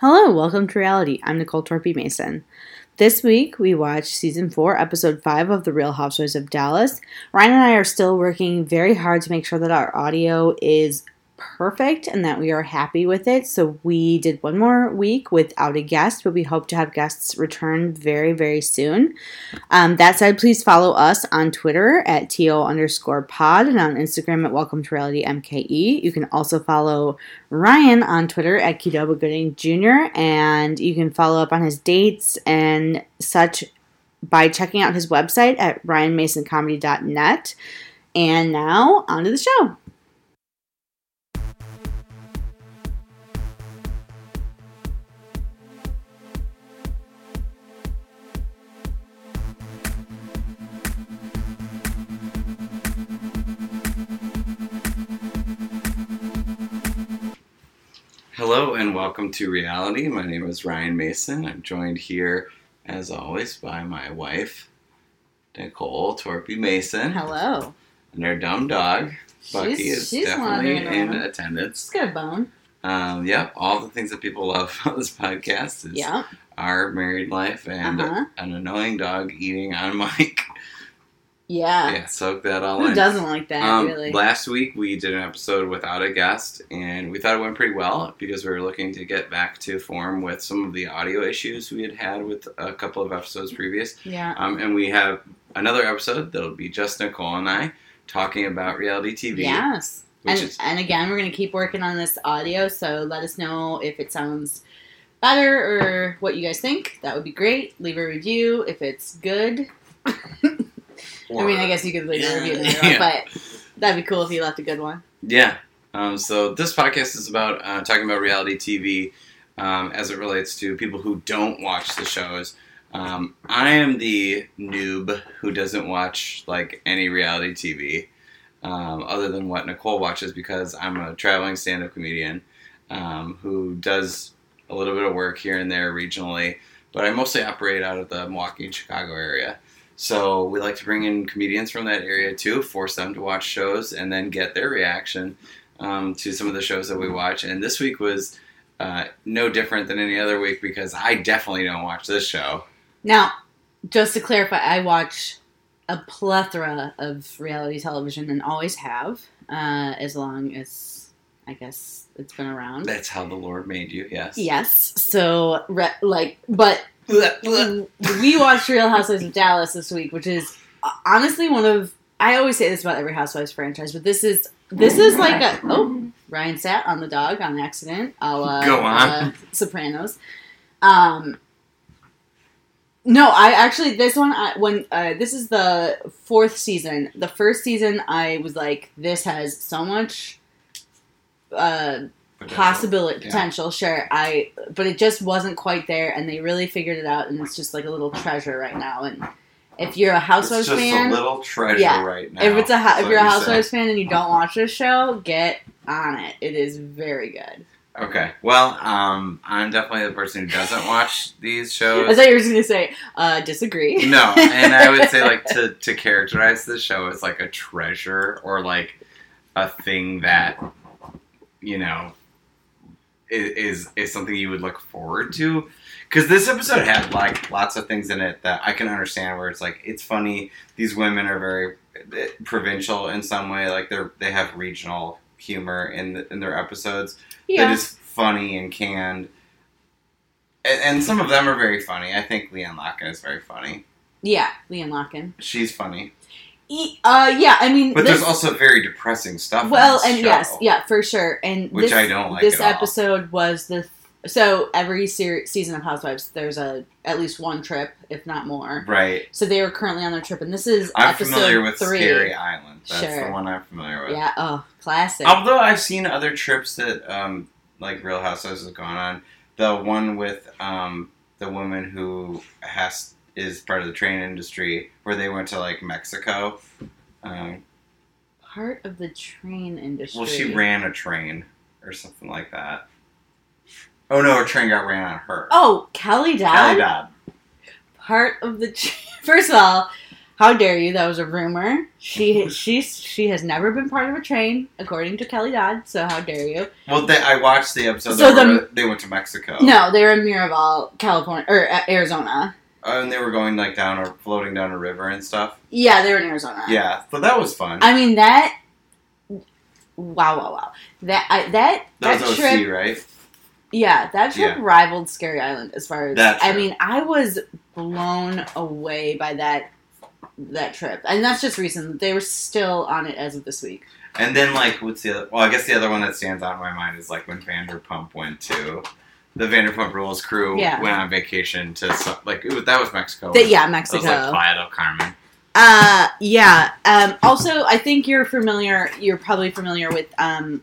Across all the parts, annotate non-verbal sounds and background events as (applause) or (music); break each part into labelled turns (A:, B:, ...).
A: Hello, welcome to reality. I'm Nicole Torpy Mason. This week we watched season four, episode five of The Real Housewives of Dallas. Ryan and I are still working very hard to make sure that our audio is perfect and that we are happy with it. So we did one more week without a guest, but we hope to have guests return very, very soon. Um, that said, please follow us on Twitter at TO underscore pod and on Instagram at Welcome to Reality MKE. You can also follow Ryan on Twitter at Kidoba Gooding Jr. and you can follow up on his dates and such by checking out his website at ryanmasoncomedy.net. And now, on to the show.
B: And welcome to reality. My name is Ryan Mason. I'm joined here, as always, by my wife, Nicole Torpy Mason,
A: Hello.
B: and our dumb dog, Bucky,
A: She's-
B: is
A: she's
B: definitely in
A: around.
B: attendance.
A: It's got a bone.
B: Um, yep, all the things that people love (laughs) about this podcast is
A: Yeah.
B: our married life and
A: Uh-huh.
B: an annoying dog eating on (laughs) mic.
A: Yeah.
B: yeah, soak that all
A: Who
B: in.
A: doesn't like that,
B: Um,
A: really?
B: Last week we did an episode without a guest, and we thought it went pretty well because we were looking to get back to form with some of the audio issues we had had with a couple of episodes previous.
A: yeah.
B: Um, and we have another episode that'll be just Nicole and I talking about reality TV.
A: Yes. And,
B: is
A: and again, we're going to keep working on this audio, so let us know if it sounds better or what you guys think. That would be great. Leave a review if it's good. (laughs) I mean, I guess you could leave a review, in the middle,
B: Yeah.
A: but that'd be cool if you left a good one.
B: Yeah. Um, so this podcast is about uh, talking about reality TV um, as it relates to people who don't watch the shows. Um, I am the noob who doesn't watch like any reality TV um, other than what Nicole watches because I'm a traveling stand-up comedian um, who does a little bit of work here and there regionally, but I mostly operate out of the Milwaukee and Chicago area. So we like to bring in comedians from that area too, force them to watch shows, and then get their reaction um, to some of the shows that we watch. And this week was uh, no different than any other week because I definitely don't watch this show.
A: Now, just to clarify, I watch a plethora of reality television and always have, uh, as long as I guess it's been around.
B: That's how the Lord made you. Yes.
A: Yes. So, re- like, but we watched Real Housewives of Dallas this week, which is uh, honestly one of I always say this about every Housewives franchise, but this is this is like a oh Ryan sat on the dog on accident. A la,
B: Go on.
A: uh, Sopranos. Um. No, I actually this one I, when uh, this is the fourth season. The first season I was like, this has so much uh, possibility
B: Yeah.
A: potential sure i but it just wasn't quite there and they really figured it out and it's just like a little treasure right now and if you're a
B: It's
A: housewives
B: just
A: fan
B: a little treasure
A: Yeah.
B: right now.
A: if it's a if you're a housewives fan and you don't watch this show get on it it is very good
B: Okay. Well, um, I'm definitely the person who doesn't watch these shows.
A: i thought you were just gonna say uh disagree
B: no, and I would say like to (laughs) to characterize this show as like a treasure or like a thing that you know is is something you would look forward to. Because this episode had like lots of things in it that I can understand. Where it's like it's funny. These women are very eh, provincial in some way. Like they're they have regional humor in the, in their episodes that
A: yeah
B: is funny and canned. And, and some of them are very funny. I think Leanne Locken is very funny.
A: yeah leon locken
B: She's funny.
A: Uh yeah i mean
B: But
A: this,
B: there's also very depressing stuff.
A: well and
B: show,
A: yes yeah for sure and
B: Which
A: this,
B: I don't like
A: this
B: at all.
A: episode was the th- so every ser- season of housewives there's a at least one trip if not more
B: Right.
A: So they were currently on their trip, and this is
B: I'm
A: episode
B: familiar with
A: three.
B: Scary Island. That's
A: Sure.
B: the one I'm familiar with.
A: Yeah. Oh, classic.
B: Although I've seen other trips that, um, like Real Housewives has gone on. The one with um, the woman who has is part of the train industry, where they went to like Mexico. Um,
A: Part of the train industry.
B: well, she ran a train or something like that. Oh no, a train got ran on her.
A: Oh, Kelly Dodd.
B: Kelly Dodd.
A: Part of the. Tra- (laughs) First of all, How dare you? That was a rumor. She (laughs) she she has never been part of a train, according to Kelly Dodd. So how dare you?
B: Well, they, I watched the episode.
A: So the-
B: they went to Mexico.
A: No, they were in Miraval, California or uh, Arizona.
B: Uh, and they were going like down or floating down a river and stuff.
A: Yeah, they were in Arizona.
B: Yeah, but that was fun.
A: I mean that. Wow! Wow! Wow! That I, that
B: that
A: that,
B: was
A: trip.
B: Right?
A: Yeah, that trip
B: Yeah.
A: rivaled Scary Island as far as
B: That
A: I
B: trip.
A: mean, I was blown away by that that trip, and that's just recent. They were still on it as of this week.
B: And then like, what's the other? Well, I guess the other one that stands out in my mind is like when Vanderpump went to the Vanderpump Rules crew
A: Yeah.
B: went on vacation to like it was, that was Mexico.
A: That- yeah,
B: That
A: Mexico.
B: was like Playa del Carmen.
A: Uh, yeah. Um, also, I think you're familiar. You're probably familiar with um,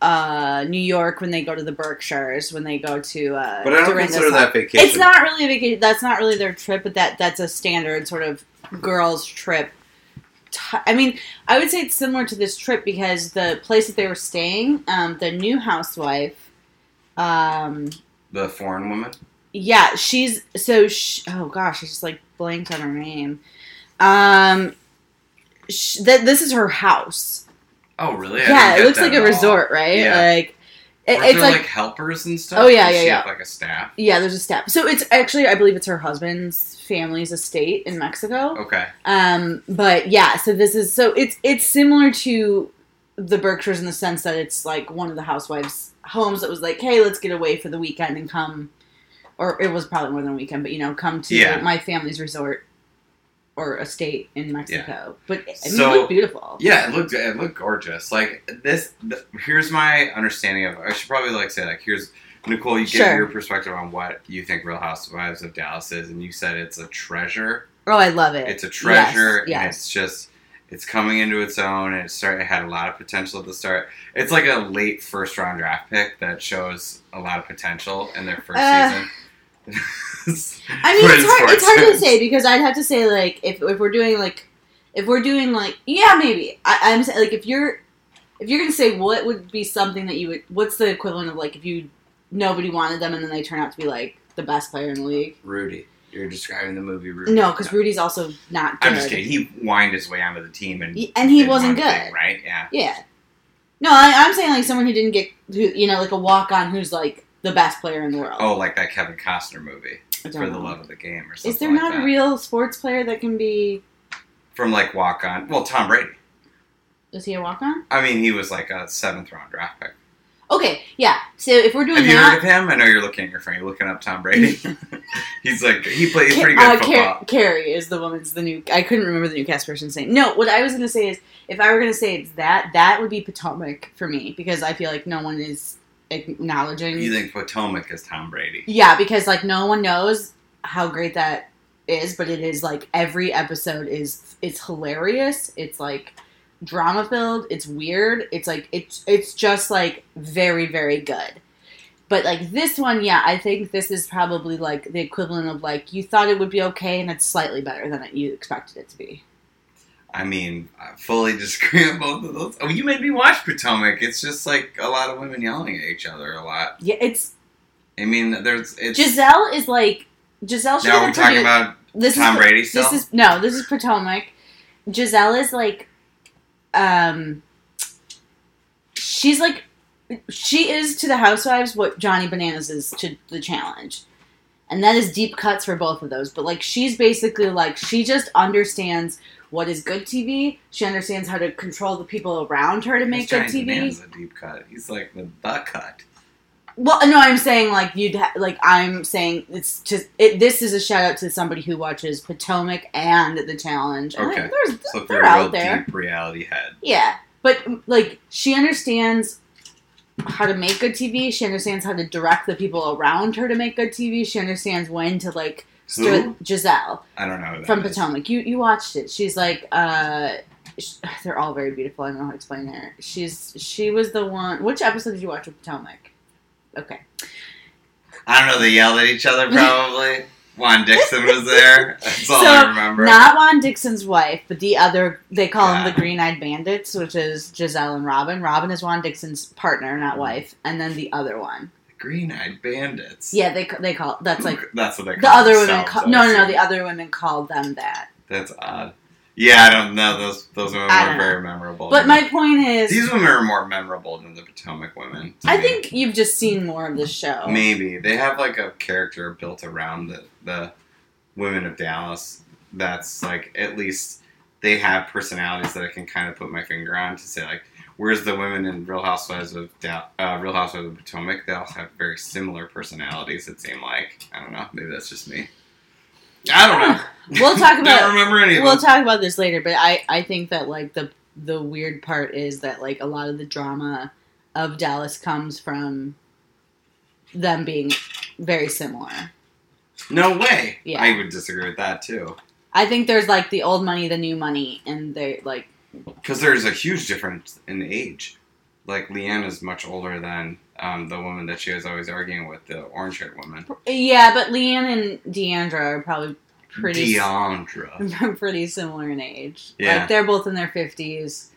A: uh, New York when they go to the Berkshires when they go to. Uh,
B: But I don't
A: Dorinda's
B: consider
A: house.
B: that vacation.
A: It's not really a vacation. That's not really their trip, but that that's a standard sort of girls' trip. T- I mean, I would say it's similar to this trip because the place that they were staying, um, the new housewife, um,
B: the foreign woman.
A: yeah, she's so. Sh- oh gosh, I just like blanked on her name. Um, sh- that this is her house.
B: Oh, really? I
A: yeah, it looks like a
B: all.
A: resort, right?
B: Yeah.
A: Like it, it's like,
B: like, helpers and stuff.
A: Oh, yeah,
B: Does
A: yeah,
B: she
A: yeah.
B: like a staff.
A: yeah, there's a step. So it's actually, I believe it's her husband's family's estate in Mexico.
B: Okay.
A: Um, but yeah, so this is so it's it's similar to the Berkshires in the sense that it's like one of the housewives' homes that was like, hey, let's get away for the weekend and come, or it was probably more than a weekend, but you know, come to
B: Yeah.
A: my family's resort or estate in Mexico. But I mean,
B: So-
A: it looked beautiful.
B: Yeah, it looked it looked gorgeous. Like this. th here's my understanding of. I should probably like say like here's Nicole. You
A: Sure.
B: give your perspective on what you think Real Housewives of Dallas is, and you said it's a treasure.
A: Oh, I love it.
B: It's a treasure,
A: Yes,
B: and
A: yes.
B: it's just it's coming into its own. And it started. It had a lot of potential at the start. It's like a late first round draft pick that shows a lot of potential in their first
A: Uh,
B: season.
A: I (laughs) mean, it's hard. It's hard to say because I'd have to say like if if we're doing like if we're doing like yeah maybe I, I'm saying like if you're if you're gonna say what would be something that you would what's the equivalent of like if you nobody wanted them and then they turn out to be like the best player in the league.
B: Rudy, you're describing the movie Rudy.
A: No, because Rudy's also not good.
B: I'm just kidding. He whined his way onto the team, and
A: He- and he wasn't good.
B: thing, right? Yeah.
A: Yeah. No, I, I'm saying like someone who didn't get who you know like a walk on who's like the best player in the world.
B: Oh, like that Kevin Costner movie for the love of the game, or something.
A: Is there
B: like
A: not
B: that.
A: a real sports player that can be?
B: from like walk on? Well, Tom Brady.
A: Is he a walk on?
B: I mean, he was like a seventh round draft pick.
A: Okay, yeah. So if we're doing
B: Have you
A: that,
B: heard of him? I know you're looking at your phone. You're looking up Tom Brady. (laughs) He's like he plays pretty good
A: uh,
B: football.
A: Car- Kary is the woman's the new. I couldn't remember the new cast person's name. No, what I was gonna say is if I were gonna say it's that, that would be Potomac for me because I feel like no one is acknowledging.
B: you think Potomac is Tom Brady?
A: yeah, because like no one knows how great that is, but it is like every episode is it's hilarious. It's like drama filled. It's weird. It's like it's it's just like very very good. But like this one, yeah, I think this is probably like the equivalent of like you thought it would be okay, and it's slightly better than it, you expected it to be.
B: I mean, I fully (laughs) disagree on both of those. Oh, you made me watch Potomac. It's just like a lot of women yelling at each other a lot.
A: Yeah, it's
B: I mean, there's it's.
A: Gizelle is like Gizelle. should
B: now we're talking about
A: this
B: Tom
A: is,
B: Brady still.
A: This is no, this is Potomac. Gizelle is like, um, she's like, she is to the Housewives what Johnny Bananas is to the Challenge, and that is deep cuts for both of those. But like, she's basically like she just understands what is good TV. She understands how to control the people around her to make good
B: Johnny
A: TV.
B: Bananas a deep cut. He's like the the cut.
A: Well, no, I'm saying like you'd ha- like I'm saying it's just it, this is a shout out to somebody who watches Potomac and the Challenge. And, like,
B: Okay.
A: there's,
B: So
A: they're
B: you're a real
A: out there.
B: deep reality head.
A: Yeah, but like she understands how to make good TV. She understands how to direct the people around her to make good TV. She understands when to like stir? Gizelle
B: I don't know
A: from
B: is.
A: Potomac. You you watched it. She's like uh. sh- (sighs) They're all very beautiful. I don't know how to explain her. She's she was the one. Which episode did you watch of Potomac? Okay.
B: I don't know. They yelled at each other probably. (laughs) Juan Dixon was there. That's all
A: So,
B: I remember.
A: Not Juan Dixon's wife, but the other. They call them
B: Yeah.
A: the Green Eyed Bandits, which is Gizelle and Robyn. Robyn is Juan Dixon's partner, not mm-hmm. wife, and then the other one.
B: Green Eyed Bandits.
A: Yeah, they they call that's like
B: that's what they call
A: the other women. Call, no, no, no. The other women called them that.
B: That's odd. Yeah, I don't know. Those those women
A: I
B: were
A: know.
B: very memorable.
A: But my point is,
B: these women are more memorable than the Potomac women.
A: I
B: me.
A: think you've just seen more of the show.
B: maybe they have like a character built around the the women of Dallas. That's like at least they have personalities that I can kind of put my finger on to say like. Whereas the women in Real Housewives of Dal- uh, Real Housewives of Potomac, they all have very similar personalities. It seemed like I don't know. Maybe that's just me. I don't know. (laughs)
A: We'll talk about-
B: don't remember any of
A: We'll
B: them.
A: talk about this later, but I I think that like the the weird part is that like a lot of the drama of Dallas comes from them being very similar.
B: No way.
A: Yeah.
B: I would disagree with that too.
A: I think there's like the old money, the new money, and they like
B: Because there's a huge difference in age. Like Leanne is much older than um, the woman that she was always arguing with, the orange haired woman.
A: yeah, but Leanne and Deandra are probably pretty
B: Deandra. (laughs)
A: pretty similar in age.
B: Yeah.
A: Like they're both in their fifties.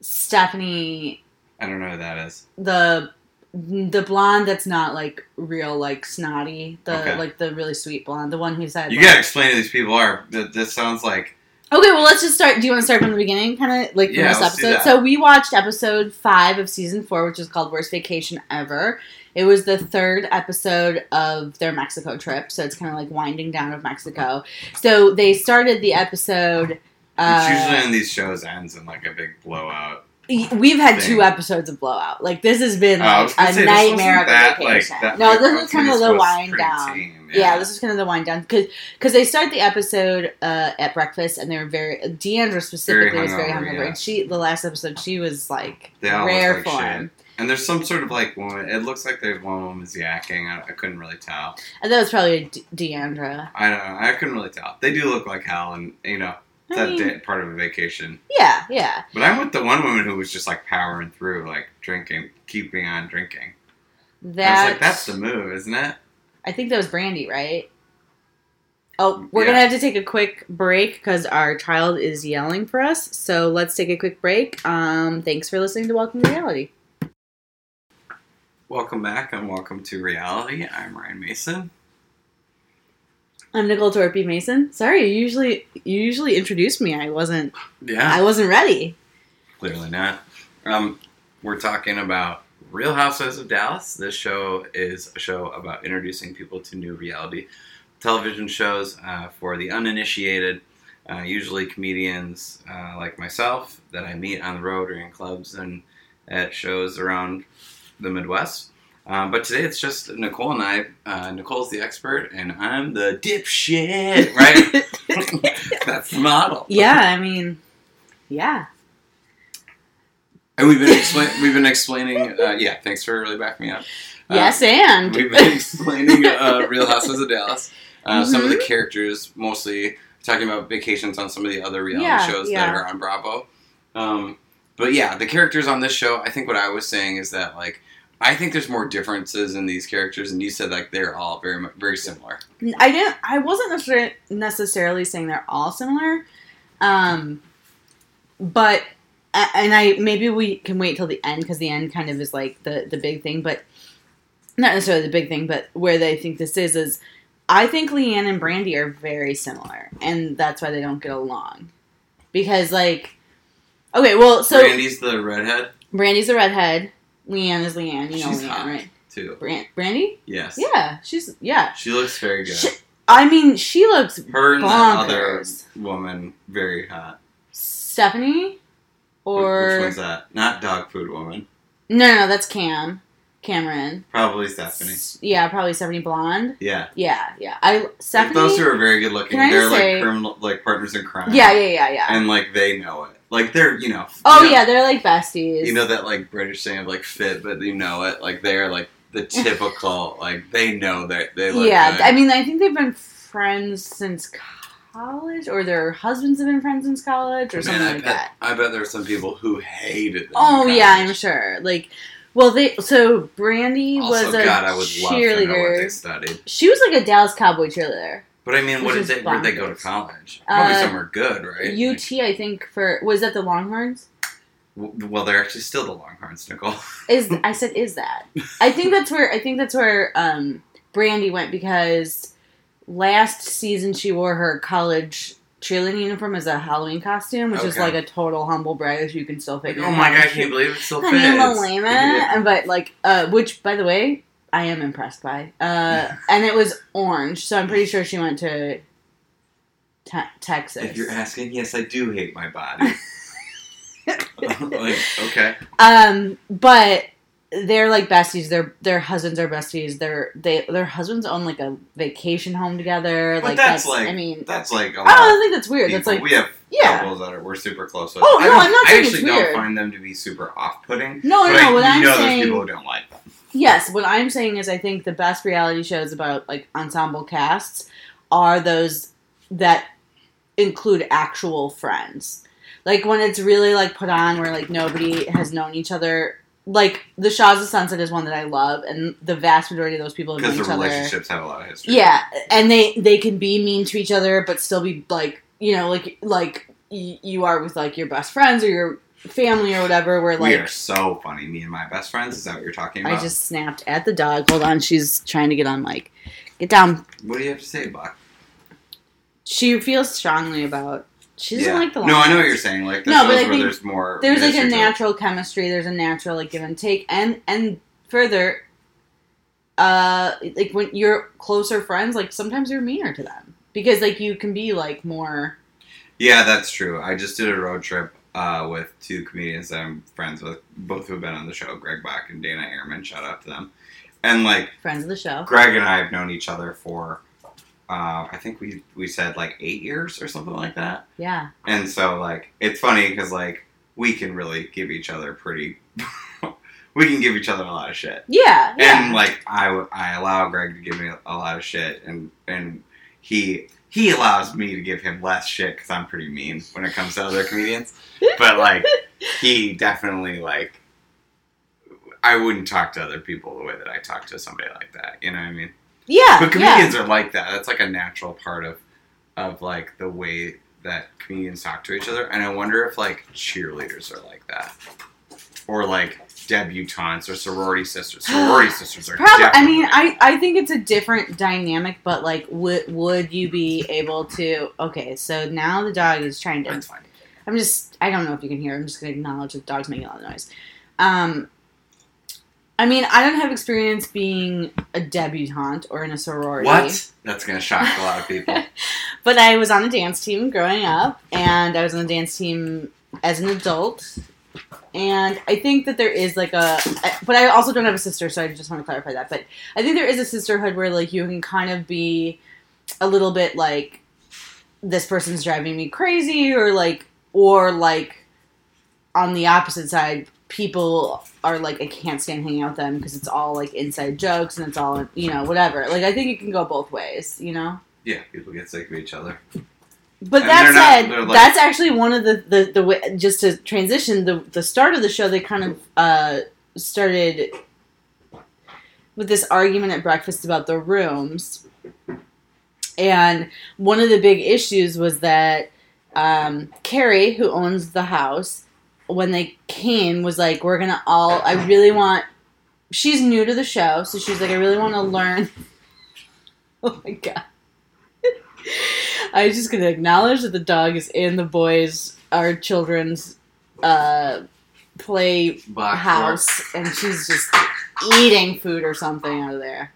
A: Stephanie,
B: I don't know who that is.
A: the the blonde that's not like real like snotty, the
B: Okay.
A: like the really sweet blonde, the one who said
B: You
A: like-
B: gotta explain who these people are. Th- This sounds like
A: Okay, well, let's just start. Do you want to start from the beginning, kind of like from
B: Yeah,
A: this episode? So we watched episode five of season four, which is called "Worst Vacation Ever." It was the third episode of their Mexico trip, so it's kind of like winding down of Mexico. So they started the episode.
B: it's
A: Uh,
B: usually in these shows ends in like a big blowout.
A: We've had
B: thing.
A: two episodes of blowout. Like this has been
B: Oh,
A: like a
B: say,
A: nightmare of a
B: like,
A: vacation.
B: that-
A: no, this is kind of the wind down.
B: tame,
A: Yeah. this is kind of the wind down because because they start the episode uh, at breakfast and they were very Deandra specifically
B: Very
A: was very
B: hungover, yeah.
A: and she the last episode she was like
B: They all look
A: rare
B: like
A: form
B: And there's some sort of like woman. It looks like there's one woman's yakking. I, I couldn't really tell.
A: and that was probably De- Deandra.
B: I don't know. I couldn't really tell. They do look like hell, and you know
A: I
B: that
A: mean,
B: part of a vacation.
A: yeah, yeah.
B: But I'm with the one woman who was just like powering through, like drinking, keeping on drinking. I was
A: That
B: like, that's the move, isn't it?
A: I think that was Brandy, right? Oh, we're
B: Yeah.
A: gonna have to take a quick break because our child is yelling for us. So let's take a quick break. Um, thanks for listening to Welcome to Reality.
B: Welcome back and welcome to reality. I'm Ryan Mason.
A: I'm Nicole Torpy Mason. Sorry, you usually you usually introduced me. I wasn't
B: Yeah,
A: I wasn't ready.
B: clearly not. Um, we're talking about Real Housewives of Dallas. This show is a show about introducing people to new reality television shows uh, for the uninitiated. Uh, usually comedians uh, like myself that I meet on the road or in clubs and at shows around the Midwest. Um, but today it's just Nicole and I. Uh, Nicole's the expert, and I'm the dipshit, right? (laughs) (laughs) That's the model.
A: yeah, I mean, yeah.
B: And we've been explain- we've been explaining. Uh, yeah, thanks for really backing me up. Uh,
A: yes, and
B: We've been (laughs) explaining uh, Real Housewives of Dallas. Uh, Some of
A: Mm-hmm.
B: the characters, mostly talking about vacations on some of the other reality
A: Yeah,
B: shows
A: yeah.
B: that are on Bravo. Um, but yeah, the characters on this show, I think what I was saying is that like I think there's more differences in these characters, and you said like they're all very very similar.
A: I didn't. I wasn't necessar- necessarily saying they're all similar, um, but and I maybe we can wait till the end because the end kind of is like the the big thing, but not necessarily the big thing, but where they think this is is I think Leanne and Brandy are very similar, and that's why they don't get along because like okay, well, so
B: Randy's the redhead
A: Brandy's a redhead, Leanne is Leanne, you know
B: She's
A: Leanne,
B: hot.
A: right?
B: too.
A: Bran- Brandy,
B: Yes.
A: yeah, she's yeah.
B: She looks very good.
A: She, I mean, she looks
B: Her and the other woman, very hot.
A: Stephanie or
B: Which one's that? Not dog food woman.
A: no, no, no, that's Cam, Cameron.
B: Probably Stephanie.
A: S- Yeah, probably Stephanie Blonde.
B: Yeah.
A: Yeah, yeah. I Stephanie.
B: Those two are very good looking. They're like
A: say-
B: criminal, like partners in crime.
A: yeah, yeah, yeah, yeah.
B: And like they know it. Like they're, you know.
A: oh
B: you know,
A: yeah, they're like besties.
B: You know that like British saying of like fit, but you know it. Like they're like the (laughs) typical. like they know that they look.
A: yeah,
B: good.
A: I mean, I think they've been friends since college, or their husbands have been friends since college, or
B: Man,
A: something
B: I
A: like
B: bet,
A: that.
B: I bet there's some people who hated them.
A: Oh yeah, I'm sure. Like, well, they so Brandy
B: Also,
A: was a
B: God, I would love to know what they
A: cheerleader. She was like a Dallas Cowboy cheerleader.
B: But I mean, what did they? Where'd they go to college? Probably
A: Uh,
B: somewhere good, right?
A: UT, I think for was that the Longhorns?
B: W- Well, they're actually still the Longhorns, Nicole. (laughs)
A: Is I said is that? I think that's where I think that's where um Brandy went because last season she wore her college cheerleading uniform as a Halloween costume, which is like a total humble brag if you can still figure.
B: Like,
A: oh
B: my god, I can't believe it still fits.
A: name is Elena, but like, uh, which by the way, I am impressed by. Uh, and it was orange, so I'm pretty sure she went to te- Texas.
B: If you're asking, yes, I do hate my body. (laughs) like, okay.
A: Um, but they're like besties. Their their husbands are besties. Their they their husbands own like a vacation home together.
B: But
A: like
B: that's like-
A: I mean,
B: That's like a lot
A: I don't think that's weird. That's like
B: we have
A: yeah.
B: couples that are we're super close with.
A: Oh,
B: I
A: no, I'm not
B: I
A: saying
B: actually
A: it's
B: don't find them to be super off-putting.
A: no, no,
B: but
A: no.
B: I,
A: What
B: you
A: I'm
B: know
A: saying,
B: there's people who don't like them.
A: Yes, what I'm saying is, I think the best reality shows about like ensemble casts are those that include actual friends. Like when it's really like put on where like nobody has known each other. Like the Shahs of Sunset is one that I love, and the vast majority of those people have known
B: the
A: each other.
B: relationships have a lot of history.
A: Yeah, and they they can be mean to each other, but still be like you know like like y- you are with like your best friends or your family or whatever. Where
B: we
A: like
B: are so funny. Me and my best friends. Is that what you're talking about?
A: I just snapped at the dog. Hold on, she's trying to get on mic. Get down.
B: What do you have to say, Buck?
A: She feels strongly about. She doesn't like the.
B: No, I know what you're saying. Like
A: No, but I think
B: there's more.
A: There's like a
B: history to it.
A: natural chemistry. There's a natural like give and take, and and further, uh, like when you're closer friends, like sometimes you're meaner to them because like you can be like more.
B: Yeah, that's true. I just did a road trip uh, with two comedians that I'm friends with, both who have been on the show, Greg Bach and Dana Ehrman. Shout out to them. And like
A: Friends of the show.
B: Greg and I have known each other for, uh, I think we we said like eight years or something like that.
A: Yeah.
B: And so like it's funny because like we can really give each other pretty. (laughs) we can give each other a lot of shit.
A: Yeah. Yeah.
B: And like I I allow Greg to give me a lot of shit, and and he he allows me to give him less shit because I'm pretty mean when it comes to other comedians. But like he definitely like I wouldn't talk to other people the way that I talk to somebody like that. You know what I mean?
A: yeah.
B: But
A: yeah.
B: comedians are like that. That's like a natural part of of like the way that comedians talk to each other. And I wonder if like cheerleaders are like that, or like debutantes or sorority sisters. (gasps) Sorority sisters are
A: Probably. I mean, I, I think it's a different dynamic, but like, would would you be able to? Okay, so now the dog is trying to.
B: That's fine.
A: I'm just. I don't know if you can hear. I'm just gonna acknowledge that the dog's making a lot of noise. Um. I mean, I don't have experience being a debutante or in a sorority.
B: What? That's gonna shock a lot of people. (laughs)
A: But I was on a dance team growing up, and I was on a dance team as an adult. And I think that there is like a, but I also don't have a sister, so I just want to clarify that. But I think there is a sisterhood where like you can kind of be a little bit like, this person's driving me crazy, or like, or like, on the opposite side, people are like, I can't stand hanging out with them because it's all like inside jokes and it's all you know whatever. Like I think it can go both ways, you know.
B: yeah, people get sick of each other.
A: But
B: And
A: that
B: they're not-
A: said,
B: like-
A: that's actually one of the the, the way, just to transition the the start of the show. They kind of uh, started with this argument at breakfast about the rooms, and one of the big issues was that um, Kary, who owns the house, when they came, was like, "We're gonna all. I really want." She's new to the show, so she's like, "I really want to learn." (laughs) oh my god. I'm just gonna acknowledge that the dog is in the boys, our children's uh, play
B: Black
A: house, and she's just eating food or something out of there.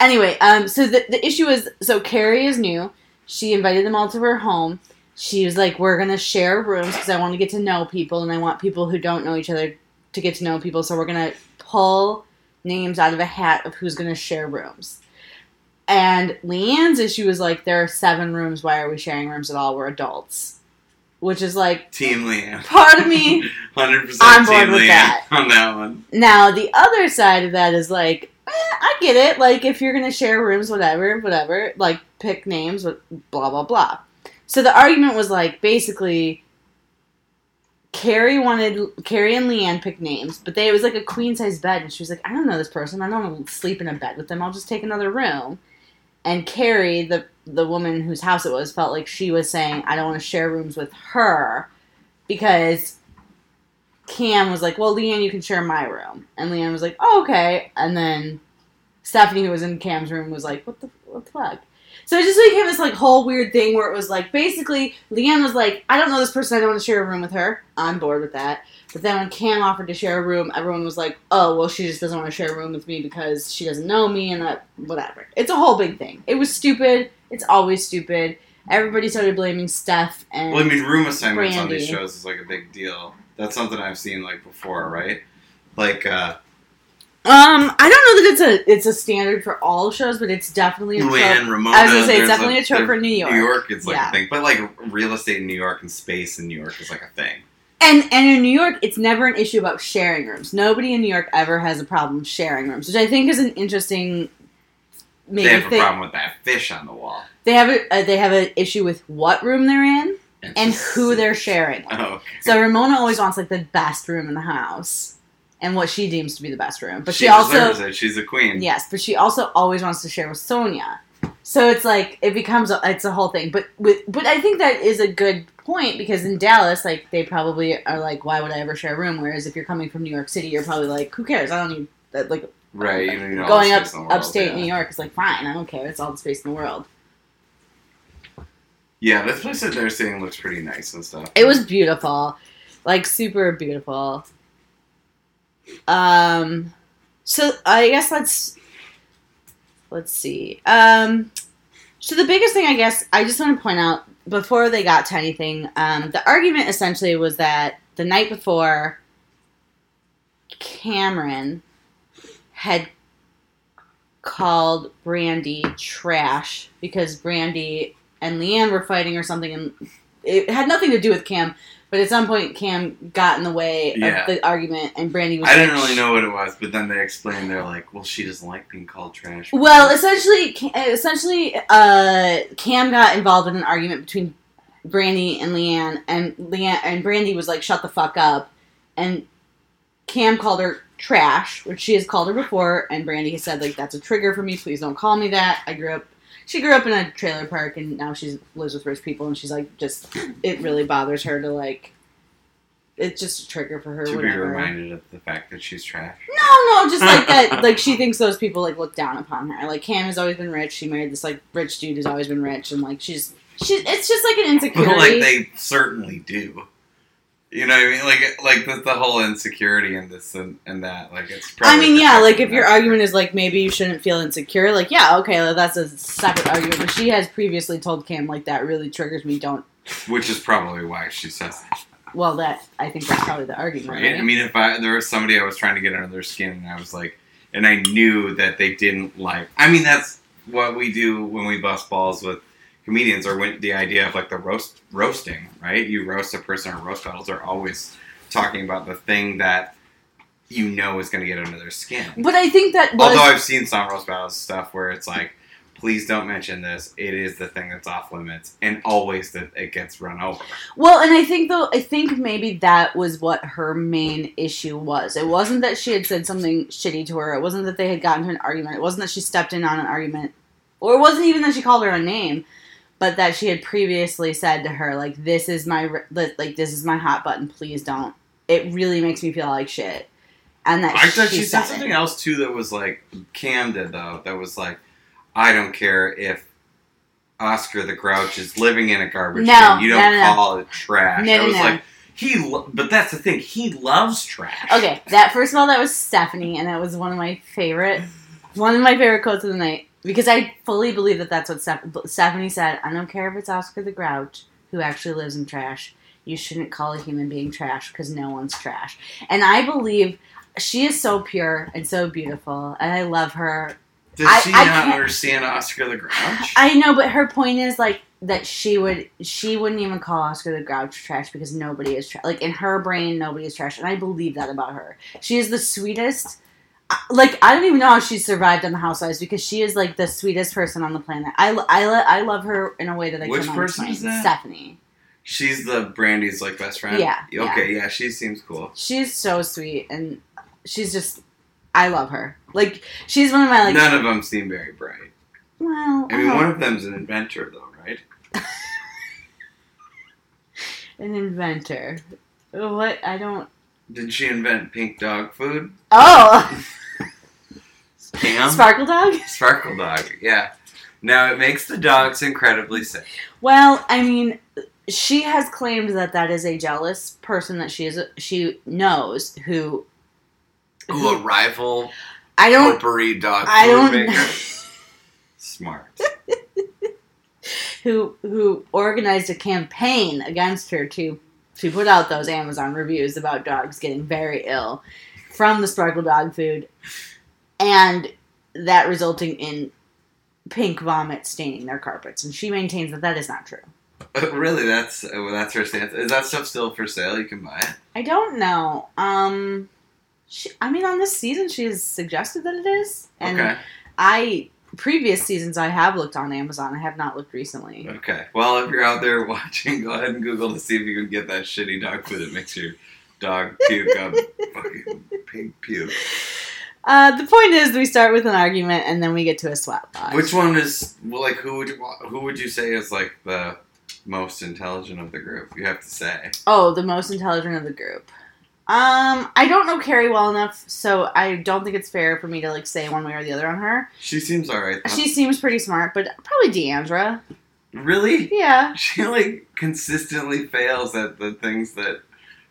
A: Anyway, um, so the the issue is, so Kary is new. She invited them all to her home. She was like, "We're gonna share rooms because I want to get to know people, and I want people who don't know each other to get to know people. So we're gonna pull names out of a hat of who's gonna share rooms." And Leanne's issue was like, "There are seven rooms. Why are we sharing rooms at all? We're adults." Which is like
B: Team Leanne.
A: part of me (laughs)
B: Hundred percent
A: I'm
B: Team
A: bored with
B: Leanne
A: that. (laughs)
B: on that one.
A: Now, the other side of that is like, eh, I get it. Like, if you're going to share rooms, whatever, whatever, like, pick names, blah, blah, blah. So the argument was like, basically, Kary wanted, Kary and Leanne picked names, but they, it was like a queen size bed, and she was like, I don't know this person. I don't want to sleep in a bed with them. I'll just take another room. And Kary, the, the woman whose house it was, felt like she was saying, I don't want to share rooms with her because Cam was like, "Well, Leanne, you can share my room," and Leanne was like, "Oh, okay." And then Stephanie, who was in Cam's room, was like, "What the what the fuck?" So it just became this like whole weird thing where it was like basically Leanne was like, I don't know this person, I don't want to share a room with her. On board with that. But then when Cam offered to share a room, everyone was like, oh, well, she just doesn't want to share a room with me because she doesn't know me and that, whatever. It's a whole big thing. It was stupid. It's always stupid. Everybody started blaming Steph and.
B: Well, I mean, room assignments on these shows is like a big deal. That's something I've seen like before, right? Like uh,
A: Um, I don't know that it's a it's a standard for all shows, but it's definitely a trope.
B: Luann, Ramona.
A: I was gonna say it's definitely a trope for New York.
B: New York, it's like
A: Yeah.
B: a thing, but like real estate in New York and space in New York is like a thing.
A: And and in New York, it's never an issue about sharing rooms. Nobody in New York ever has a problem sharing rooms, which I think is an interesting. Maybe
B: they have a
A: thing.
B: problem with that fish on the wall.
A: They have a uh, they have an issue with what room they're in and who they're sharing.
B: Oh, okay.
A: So Ramona always wants like the best room in the house, and what she deems to be the best room. But she,
B: she
A: also
B: it. She's a queen.
A: Yes, but she also always wants to share with Sonja. So it's like it becomes a, it's a whole thing. But with but I think that is a good point because in Dallas, like they probably are like, why would I ever share a room? Whereas if you're coming from New York City, you're probably like, who cares? I don't need that. Like
B: Right. You know,
A: going up
B: space in the world,
A: upstate
B: yeah.
A: New York is like fine. I don't care. It's all the space in the world.
B: Yeah, this place that they're saying looks pretty nice and stuff.
A: It was beautiful, like super beautiful. Um, so I guess let's let's see. Um, so the biggest thing I guess I just want to point out before they got to anything, um, the argument essentially was that the night before, Cameron had called Brandy trash because Brandy and Leanne were fighting or something, and it had nothing to do with Cam. But at some point, Cam got in the way
B: Yeah.
A: of the argument, and Brandy was.
B: I didn't really know what it was, but then they explained they're like, well, she doesn't like being called trash.
A: Well, essentially, essentially, uh, Cam got involved in an argument between Brandy and Leanne, and Leanne and Brandy was like, "Shut the fuck up," and Cam called her trash, which she has called her before, and Brandy has said like, "That's a trigger for me. Please don't call me that." I grew up. She grew up in a trailer park, and now she lives with rich people, and she's like, just it really bothers her to like. It's just a trigger for her.
B: to be reminded of the fact that she's trash.
A: No, no, just like that. Like she thinks those people like look down upon her. Like Cam has always been rich. She married this like rich dude who's always been rich, and like she's she's. It's just like an (laughs) insecurity.
B: like they certainly do. You know what I mean? Like, like the, the whole insecurity in this and, and that. Like, it's.
A: I mean, yeah, like if your argument is like maybe you shouldn't feel insecure, like yeah, okay, well, that's a separate argument. But she has previously told Cam like that really triggers me. Don't.
B: which is probably why she says that.
A: Well, that I think that's probably the argument.
B: Right?
A: Right?
B: I mean, if I there was somebody I was trying to get under their skin, and I was like, and I knew that they didn't like. I mean, that's what we do when we bust balls with comedians, or when the idea of like the roast roasting, right? You roast a person, or roast battles are always talking about the thing that you know is going to get under their skin.
A: but I think that was,
B: Although I've seen some roast battles stuff where it's like, please don't mention this. It is the thing that's off limits, and always that it gets run over.
A: Well, and I think though, I think maybe that was what her main issue was. It wasn't that she had said something shitty to her. It wasn't that they had gotten to an argument. It wasn't that she stepped in on an argument, or it wasn't even that she called her a name, but that she had previously said to her like, "This is my like this is my hot button. Please don't." It really makes me feel like shit. And that
B: I
A: she,
B: she said
A: it.
B: something else too that was like Cam did though. That was like, I don't care if Oscar the Grouch is living in a garbage
A: No,
B: can. You don't
A: no, no,
B: call it trash.
A: No,
B: I was like, he. Lo- but that's the thing. He loves trash.
A: Okay, that first of all, that was Stephanie, and that was one of my favorite, one of my favorite quotes of the night because I fully believe that that's what Steph- Stephanie said. I don't care if it's Oscar the Grouch who actually lives in trash. You shouldn't call a human being trash because no one's trash. And I believe she is so pure and so beautiful, and I love her.
B: Does
A: I-
B: she
A: I
B: not understand Oscar the Grouch?
A: I know, but her point is like that she would she wouldn't even call Oscar the Grouch trash because nobody is trash. Like in her brain, nobody is trash, and I believe that about her. She is the sweetest. I- Like I don't even know how she survived on the Housewives because she is like the sweetest person on the planet. I, I, I love her in a way that I
B: Which
A: cannot
B: person
A: explain.
B: is that?
A: Stephanie.
B: She's the Brandy's like best friend.
A: Yeah,
B: Okay. Yeah. She seems cool.
A: She's so sweet and she's just. I love her. Like she's one of my like.
B: None of them seem very bright.
A: well,
B: I mean,
A: don't-
B: one of them's an inventor, though, right? (laughs)
A: an inventor. What I don't.
B: Did she invent pink dog food?
A: Oh,
B: Cam?
A: Sparkle Dog.
B: Sparkle dog, yeah. Now it makes the dogs incredibly sick.
A: Well, I mean, she has claimed that that is a jealous person that she is. She knows who.
B: who a rival
A: I don't.
B: potpourri dog
A: I
B: food
A: don't.
B: maker. (laughs) Smart.
A: who who organized a campaign against her to to put out those Amazon reviews about dogs getting very ill from the sparkle dog food, and that resulting in pink vomit staining their carpets. And she maintains that that is not true. (laughs)
B: really, that's uh, that's her stance. Is that stuff still for sale? You can buy it.
A: I don't know. Um, she, I mean, on this season, she has suggested that it is, and
B: okay.
A: I previous seasons I have looked on Amazon. I have not looked recently.
B: Okay. Well, if you're out there (laughs) watching, go ahead and Google to see if you can get that shitty dog food that makes your dog puke up (laughs) fucking pink puke.
A: Uh, the point is, we start with an argument and then we get to a swap box.
B: Which one is well, like who would you who would you say is like the most intelligent of the group? You have to say.
A: Oh, the most intelligent of the group. Um, I don't know Kary well enough, so I don't think it's fair for me to like say one way or the other on her.
B: She seems alright.
A: She seems pretty smart, but probably Deandra.
B: really
A: Yeah.
B: she like consistently fails at the things that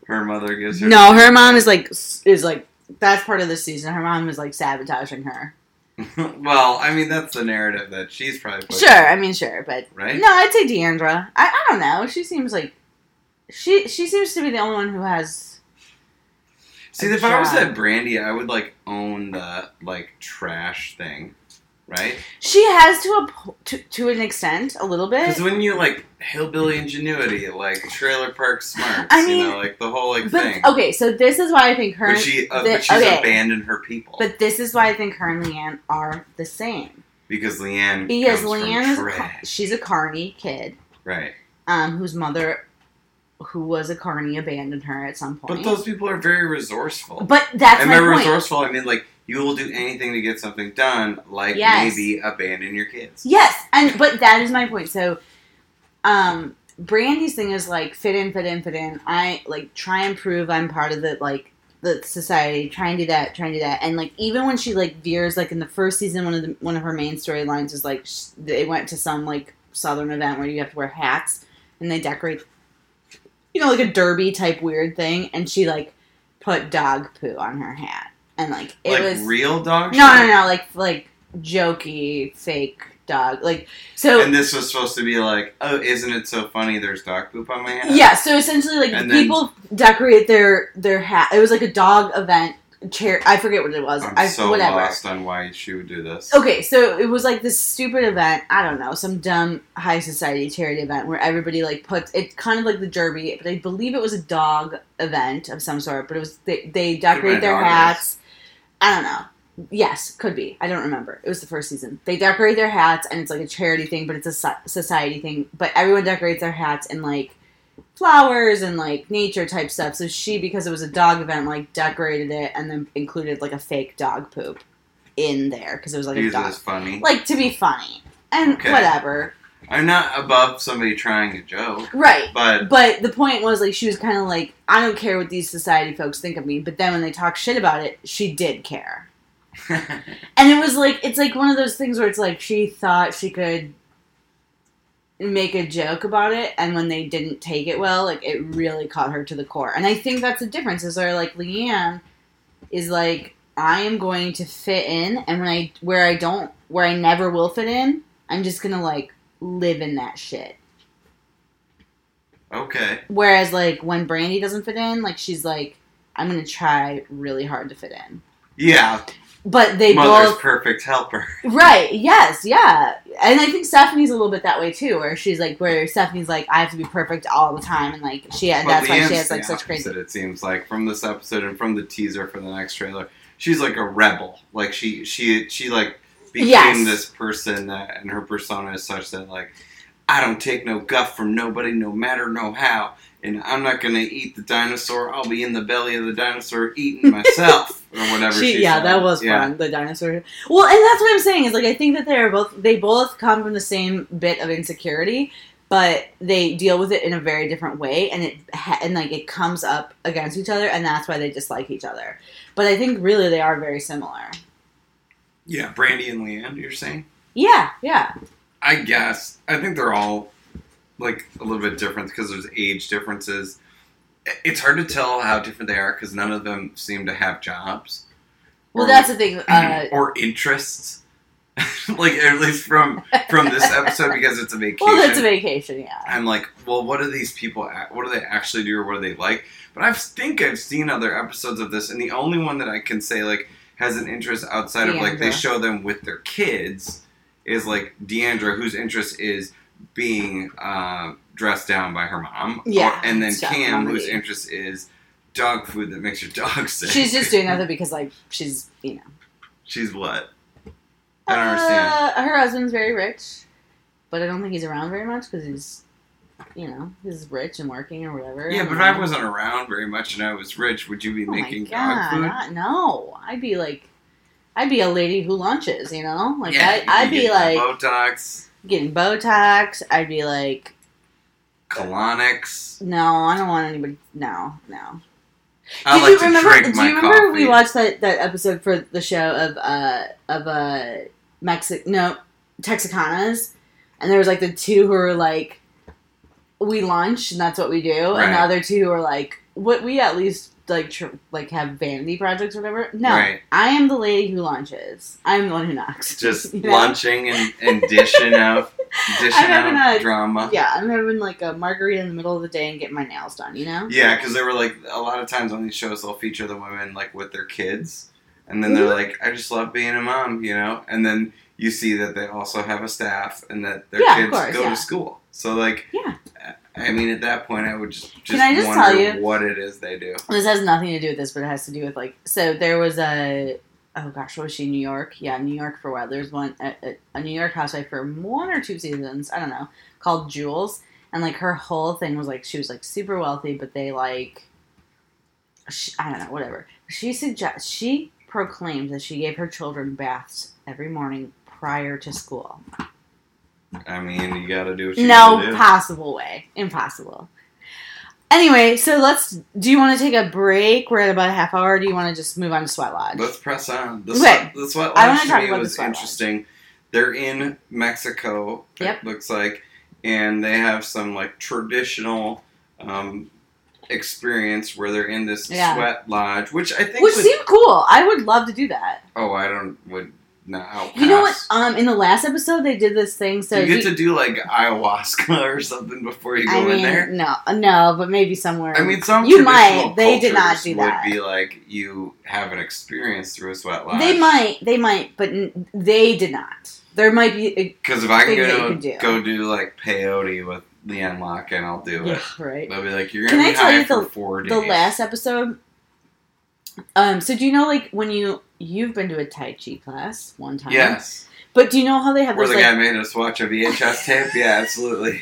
B: her mother gives her.
A: No, her mom is like is like that's part of the season. Her mom is like sabotaging her. (laughs)
B: well, I mean that's the narrative that she's probably pushing,
A: Sure, I mean sure, but
B: right.
A: no, I'd say Deandra. I, I don't know. She seems like she she seems to be the only one who has
B: See, if I was
A: job.
B: at Brandy, I would like own the like trash thing, right?
A: She has to a to, to an extent, a little bit.
B: Because when you like hillbilly ingenuity, like trailer park smarts,
A: I
B: you
A: mean,
B: know, like the whole like
A: But
B: thing.
A: okay, so this is why I think her.
B: but she, uh,
A: the-
B: but she's
A: okay.
B: abandoned her people
A: But this is why I think her and Leanne are the same.
B: because Leanne.
A: Because Leanne is a, she's a carny kid,
B: right.
A: um, whose mother, who was a carny, abandoned her at some point.
B: But those people are very resourceful.
A: But that's
B: and
A: my
B: by
A: point.
B: resourceful, I mean like you will do anything to get something done, like
A: Yes.
B: maybe abandon your kids.
A: Yes, and but that is my point. So, um, Brandy's thing is like fit in, fit in, fit in. I like try and prove I'm part of the like the society. Try and do that. Try and do that. And like even when she like veers, like in the first season, one of the one of her main storylines is like sh- they went to some like southern event where you have to wear hats and they decorate, you know, like a derby type weird thing, and she like put dog poo on her hat, and like it
B: like
A: was
B: real dog.
A: no,
B: shit?
A: no, no, like like jokey fake dog. Like so
B: And this was supposed to be like, oh, isn't it so funny? There's dog poop on my hat.
A: yeah, so essentially like
B: And then-
A: people decorate their their hat. It was like a dog event chair I forget what it was.
B: I'm
A: I
B: so
A: whatever.
B: lost on why she would do this.
A: Okay, so it was like this stupid event. I don't know, some dumb high society charity event where everybody like puts it kind of like the derby, but I believe it was a dog event of some sort. But it was they they decorate their hats. I don't know. Yes, could be. I don't remember. It was the first season. They decorate their hats, and it's like a charity thing, but it's a society thing. But everyone decorates their hats in like flowers and like nature type stuff. So she, because it was a dog event, like decorated it and then included like a fake dog poop in there because it was like a
B: Use it
A: dog
B: funny.
A: like to be funny and
B: Okay.
A: whatever
B: I'm not above somebody trying a joke,
A: right
B: but
A: but the point was like she was kind of like i don't care what these society folks think of me but then when they talk shit about it she did care (laughs) and it was like it's like one of those things where it's like she thought she could make a joke about it and when they didn't take it well like it really caught her to the core. And i think that's the difference is where like leanne is like i am going to fit in and when i where i don't where i never will fit in i'm just gonna like live in that shit.
B: Okay.
A: whereas like when brandy doesn't fit in like she's like i'm gonna try really hard to fit in.
B: Yeah,
A: but they
B: mother's
A: both
B: perfect helper. (laughs)
A: Right. Yes. Yeah. And I think Stephanie's a little bit that way too, where she's like, where Stephanie's like, I have to be perfect all the time, and like she,
B: But
A: that's why she has like such crazy.
B: It seems like from this episode and from the teaser for the next trailer, she's like a rebel. Like she, she, she like became
A: Yes.
B: this person that, and her persona is such that like, I don't take no guff from nobody, no matter no how, and I'm not gonna eat the dinosaur. I'll be in the belly of the dinosaur eating (laughs) myself or whatever.
A: She,
B: She,
A: yeah, that was
B: Yeah.
A: fun. The dinosaur. Well, and that's what I'm saying is like I think that they're both they both come from the same bit of insecurity, but they deal with it in a very different way, and it and like it comes up against each other, and that's why they dislike each other. But I think really they are very similar.
B: Yeah, Brandy and Leanne. You're saying?
A: Yeah. Yeah.
B: I guess I think they're all like a little bit different because there's age differences. It's hard to tell how different they are because none of them seem to have jobs.
A: Well,
B: Or-
A: that's the thing. Uh, (clears throat)
B: or interests. (laughs) like at least from from this episode because it's a (laughs) vacation.
A: well, that's a vacation, yeah.
B: I'm like, well, what do these people? What do they actually do, or what do they like? But I think I've seen other episodes of this, and the only one that I can say like has an interest outside of like they show them with their kids is like Deandra, whose interest is being uh, dressed down by her mom.
A: Yeah,
B: and then Cam, whose interest is dog food that makes your dog sick.
A: She's just doing that (laughs) because, like, she's, you know.
B: She's what? I don't understand.
A: Uh, her husband's very rich, but I don't think he's around very much because he's, you know, he's rich and working or whatever.
B: Yeah, but if I wasn't around very much and I was rich, would you be
A: Oh
B: making
A: God,
B: dog food?
A: I- no, I'd be like, I'd be a lady who lunches, you know? Like,
B: yeah,
A: I, I'd be like
B: Botox,
A: getting Botox. I'd be like,
B: colonics.
A: no, I don't want anybody. No, no.
B: I
A: Did
B: like
A: you
B: to
A: remember?
B: drink
A: Do
B: my
A: you remember
B: coffee.
A: we watched that, that episode for the show of uh of uh Mexic no Texicanas, and there was like the two who were like, we lunch and that's what we do, and the other two who were like, what we at least like tr- like have vanity projects or whatever. No,
B: Right.
A: I am the lady who lunches. I'm the one who knocks.
B: Just (laughs)
A: You know?
B: lunching and, and dishing out, dishing
A: I'm having
B: out
A: a-
B: drama.
A: Yeah, I'm having like a margarita in the middle of the day and getting my nails done. You know.
B: Yeah, because they were like a lot of times on these shows they'll feature the women like with their kids, and then they're
A: Mhm.
B: like, "I just love being a mom," you know. And then you see that they also have a staff and that their
A: Yeah,
B: kids
A: course,
B: go
A: yeah.
B: to school. So like,
A: Yeah.
B: I mean, at that point, I would just just,
A: Can I just
B: wonder
A: tell you-
B: what it is they do.
A: This has nothing to do with this, but it has to do with like so there was a oh gosh, what was she? In New York, yeah, New York for while. There's one a, a, a New York housewife for one or two seasons, I don't know, called Jules, and like her whole thing was like she was like super wealthy, but they like she, I don't know, whatever. She suggest she proclaimed that she gave her children baths every morning prior to school.
B: I mean, you got to do what you
A: No
B: gotta
A: possible way. Impossible. Anyway, so let's. Do you want to take a break? We're at about a half hour. Do you want to just move on to Sweat Lodge?
B: Let's press on. The
A: Okay.
B: sweat, the sweat
A: I wanna
B: to
A: talk
B: me
A: about the
B: was
A: lodge.
B: interesting. They're in Mexico.
A: Yep.
B: It looks like, and they have some like traditional um, experience where they're in this
A: Yeah.
B: sweat lodge, which I think
A: Which
B: was.
A: seemed cool. I would love to do that.
B: oh, I don't would now.
A: You know what? Um, in the last episode, they did this thing. So
B: you get to do like ayahuasca (laughs) or something before you go
A: I mean,
B: in there.
A: no, no, but maybe somewhere.
B: I mean, some
A: You
B: traditional
A: might. They did not
B: cultures
A: do
B: would
A: that.
B: be like you have an experience through a sweat lodge.
A: they might, they might, but n- they did not. There might be.
B: Because if I can
A: thing that you
B: go
A: can do.
B: go do like peyote with LeeAnne and I'll do it.
A: Yeah, right.
B: They'll be like, "You're gonna
A: I
B: be
A: tell
B: high
A: you
B: for
A: the-
B: four days."
A: The last episode. Um. So do you know, like, when you you've been to a Tai Chi class one time?
B: yes,
A: But do you know how they have
B: where
A: those
B: the
A: like
B: guy made us watch a VHS (laughs) tape. Yeah, absolutely.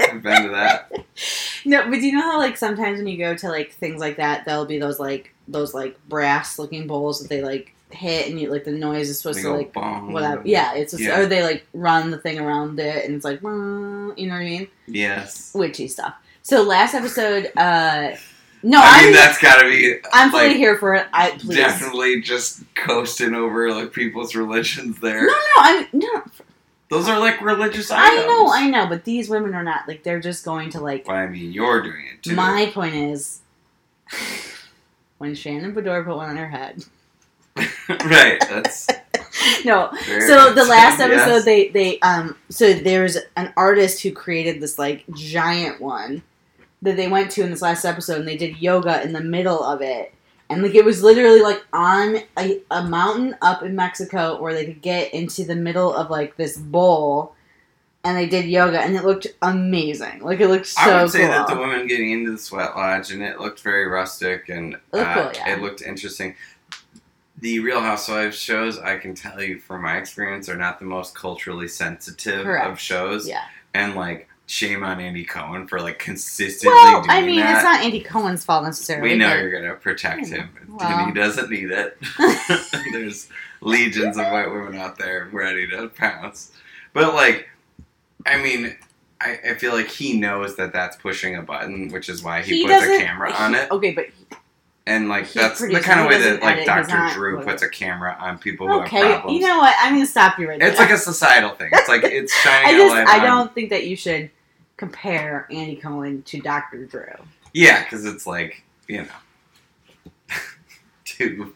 B: I've been to that. (laughs)
A: no? But do you know how like sometimes when you go to like things like that, there'll be those like those like brass looking bowls that they like hit and you like the noise is supposed
B: They
A: to like
B: bong.
A: whatever. Yeah, it's just,
B: Yeah.
A: or they like run the thing around it and it's like you know what I mean?
B: Yes.
A: Witchy stuff. So last episode, uh no,
B: I
A: I'm
B: mean, that's got to be.
A: I'm fully
B: like,
A: here for it. I please.
B: Definitely just coasting over like people's religions there.
A: no, no, I'm no.
B: Those are like religious
A: ideas.
B: I
A: know, I know, but these women are not like they're just going to like.
B: But I mean, you're doing it too.
A: My point is, (sighs) when Shannon Beador put one on her head. (laughs)
B: right. That's (laughs)
A: No, so the last
B: Yes.
A: episode they they um so there's an artist who created this like giant one that they went to in this last episode and they did yoga in the middle of it and like it was literally like on a, a mountain up in mexico where they could get into the middle of like this bowl and they did yoga and it looked amazing like it looked so
B: I would say
A: cool
B: that the women getting into the sweat lodge and it looked very rustic and
A: looked
B: uh,
A: cool, yeah.
B: it looked interesting. The Real Housewives shows, I can tell you from my experience, are not the most culturally sensitive of shows.
A: yeah
B: And like, shame on Andy Cohen for like consistently
A: well
B: doing
A: i mean
B: that.
A: it's not andy cohen's fault necessarily
B: we know
A: but-
B: you're gonna protect him. (laughs)
A: Well.
B: He doesn't need it. (laughs) (laughs) There's legions of white women out there ready to pounce. But like, I mean, I, I feel like he knows that that's pushing a button, which is why he, puts a camera
A: he-
B: on it.
A: Okay, but
B: And like
A: He
B: that's the kind of way that like Dr. Drew puts a camera on people who
A: Okay,
B: have problems.
A: you know what? I'm gonna stop you right there.
B: it's like a societal thing. It's like it's shining
A: I
B: a
A: just
B: light
A: I
B: on-
A: don't think that you should compare Andy Cohen to Dr. Drew.
B: Yeah, because it's like you know, (laughs) two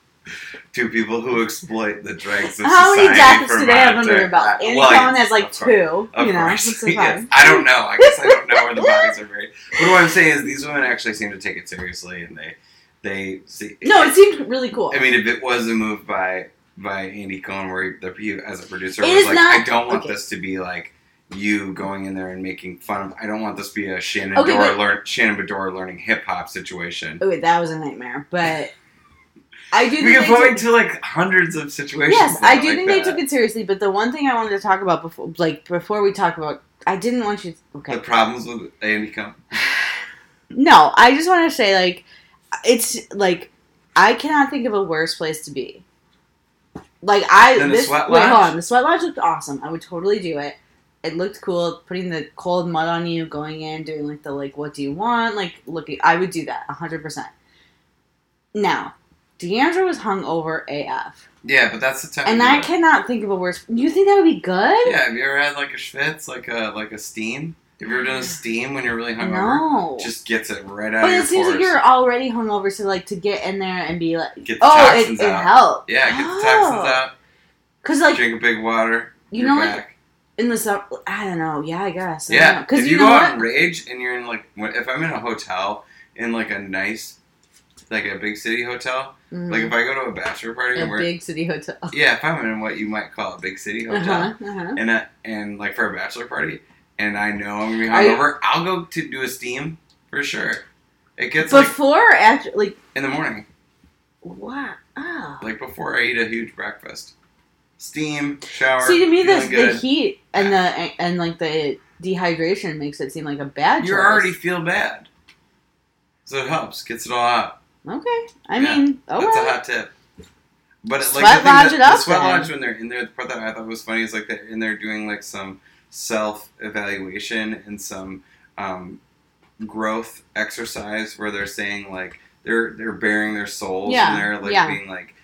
B: two people who exploit the dregs of
A: How many deaths do they have under their belt? Andy
B: well,
A: Cohen has like
B: course.
A: two. You know. (laughs)
B: Yes. I don't know. I guess I don't know where the bodies are buried. But what I'm saying is, these women actually seem to take it seriously, and they they see.
A: No, it seemed really cool.
B: I mean, if it was a move by by Andy Cohen, where he, the, he as a producer
A: It
B: was like,
A: not-
B: I don't want
A: okay.
B: this to be like you going in there and making fun of. I don't want this to be a Shannon
A: Okay,
B: Dora learn Shannon Beador learning hip hop situation.
A: oh, wait, that was a nightmare. But I do (laughs)
B: We
A: think
B: can point to like hundreds of situations.
A: Yes, I do
B: like
A: think they took it seriously. But the one thing I wanted to talk about before, like before we talk about, I didn't want you. Okay,
B: The problems with Andy Cohen. (sighs)
A: No, I just want to say like it's like I cannot think of a worse place to be. Like I this
B: sweat
A: wait, hold on. The sweat lodge looked awesome. I would totally do it. It looked cool, putting the cold mud on you, going in, doing like the like what do you want? Like looking I would do that hundred percent. Now, D'Andra was hung over AF.
B: Yeah, but that's the time.
A: And I cannot think of a worse you think that would be good?
B: Yeah, have you ever had like a schwitz, like a like a steam? Have you ever done a (gasps) steam when you're really hungover?
A: No.
B: Just gets it right out
A: but
B: of your
A: it seems like you're already hungover, so like to get in there and be like,
B: Get the
A: oh, it, it helped.
B: Yeah, get the toxins
A: Oh.
B: out.
A: Cause like
B: Drink a big water.
A: you
B: you're
A: know, like
B: back.
A: In the summer, I don't know. Yeah, I guess. I
B: yeah.
A: Cause
B: if
A: you,
B: you,
A: know
B: go
A: what?
B: out and rage and you're in like, if I'm in a hotel in like a nice, like a big city hotel,
A: Mhm.
B: like if I go to a bachelor party
A: a
B: and we're,
A: big city hotel.
B: yeah, if I'm in what you might call a big city
A: Uh
B: hotel,
A: huh. Uh huh.
B: and uh, and like for a bachelor party, and I know I'm gonna be
A: Are you-
B: hungover, I'll go to do a steam for sure. It gets like
A: Before, or after, like
B: in the morning,
A: what? Oh.
B: like before I eat a huge breakfast. Steam, shower.
A: See, to me, the the heat and the and like the dehydration makes it seem like a bad.
B: you already feel bad, so it helps, gets it all out.
A: okay. I
B: Yeah,
A: mean, all
B: That's
A: right.
B: a hot tip. But
A: Sweat
B: like the
A: lodge
B: that,
A: it up
B: the sweat
A: then.
B: lodge when they're in there, the part that I thought was funny is like they're in there doing like some self evaluation and some um, growth exercise where they're saying like they're they're bearing their souls
A: Yeah,
B: and they're like
A: yeah.
B: being like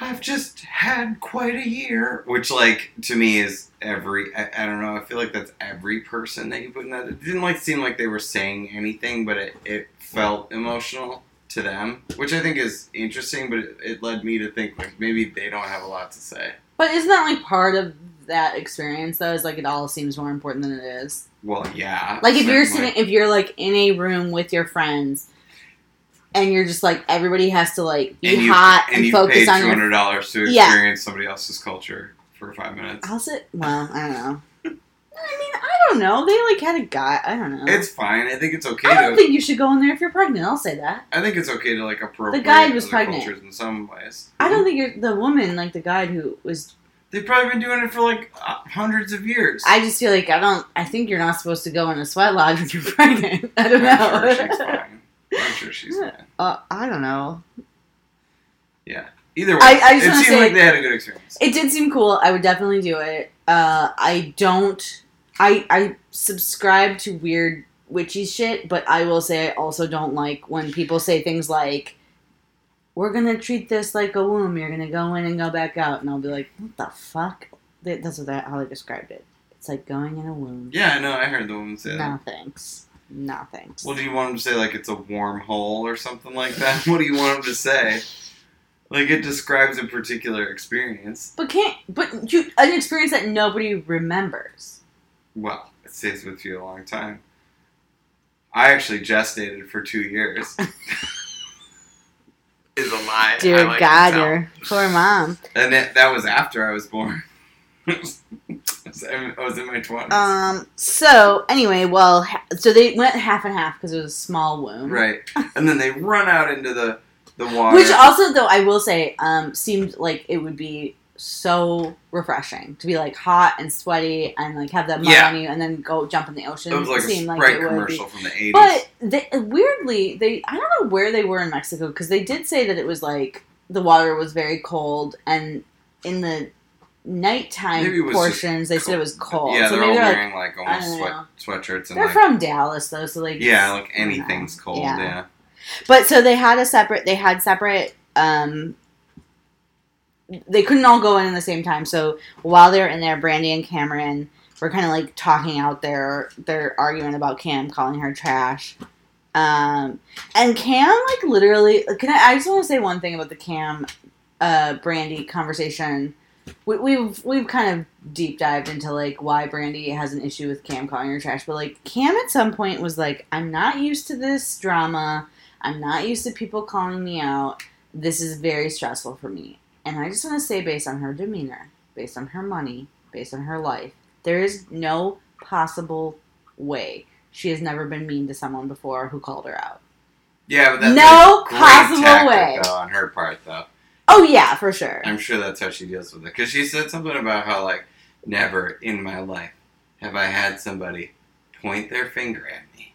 B: I've just had quite a year, which like to me is every I, I don't know I feel like that's every person that you put in that. It didn't like seem like they were saying anything, but it, it felt emotional to them, which I think is interesting. But it, it led me to think like maybe they don't have a lot to say.
A: But isn't that like part of that experience though? Is like it all seems more important than it is.
B: Well, yeah,
A: Like if you're sitting, if you're like in a room with your friends, and you're just like everybody has to like be
B: and you
A: hot
B: and
A: and,
B: you
A: focus
B: paid
A: on
B: two hundred dollars to
A: Yeah.
B: experience somebody else's culture for five minutes.
A: I'll sit. Well, I don't know. I mean, I don't know. They like had a guy. I don't know.
B: It's fine. I think it's okay
A: I don't
B: to.
A: think you should go in there if you're pregnant. I'll say that.
B: I think it's okay to like appropriate the
A: guide was pregnant.
B: cultures in some ways.
A: I don't think you're the woman like the guy who was.
B: They've probably been doing it for like uh, hundreds of years.
A: I just feel like I don't. I think you're not supposed to go in a sweat lodge if you're (laughs) pregnant. I don't know.
B: sure. I'm sure she's
A: uh, I don't know. Yeah.
B: Either way,
A: I- I just
B: it seemed
A: say-
B: like they had a good experience.
A: It did seem cool. I would definitely do it. Uh, I don't. I I subscribe to weird witchy shit, but I will say I also don't like when people say things like, "We're gonna treat this like a womb. You're gonna go in and go back out," and I'll be like, "What the fuck?" That's what that, how they described it. It's like going in a womb.
B: Yeah, I know. I heard the woman say that.
A: No thanks. No thanks.
B: Well, do you want him to say like it's a warm hole or something like that? (laughs) What do you want him to say? Like it describes a particular experience.
A: but can't. But you an experience that nobody remembers.
B: Well, it stays with you a long time. I actually gestated for two years. (laughs) Is a lie.
A: Dear
B: like
A: God, your poor mom.
B: And that, that was after I was born. (laughs) I was in my twenties.
A: Um. So anyway, well, ha- so they went half and half because it was a small womb,
B: right, and then they run out into the the water.
A: Which also, though, I will say, um, seemed like it would be so refreshing to be like hot and sweaty and like have that mud
B: Yeah.
A: on you and then go jump in the ocean.
B: it was like a
A: seemed
B: Sprite
A: it would be.
B: commercial from the eighties.
A: But they, weirdly, they I don't know where they were in Mexico because they did say that it was like the water was very cold and in the nighttime
B: Maybe it was
A: portions they said it was cold.
B: Yeah,
A: so
B: they're all
A: they're like,
B: wearing like
A: I
B: almost sweat sweatshirts and
A: they're
B: like
A: from Dallas though, so like
B: yeah, like
A: I don't know.
B: anything's cold.
A: Yeah.
B: Yeah.
A: But so they had a separate. They had separate. Um, they couldn't all go in at the same time. So while they were in there, Brandi and Kameron were kind of like talking out their their argument about Cam calling her trash. Um, and Cam like literally. Can I? I just want to say one thing about the Cam, uh, Brandi conversation. We, we've we've kind of deep dived into like why Brandi has an issue with Cam calling her trash, but like Cam at some point was like, "I'm not used to this drama. I'm not used to people calling me out. This is very stressful for me." And I just want to say, based on her demeanor, based on her money, based on her life, there is no possible way she has never been mean to someone before who called her out.
B: Yeah, but that's
A: No
B: a
A: possible way.
B: though, on her part, though.
A: Oh yeah, for sure.
B: I'm sure that's how she deals with it. Because she said something about how, like, never in my life have I had somebody point their finger at me.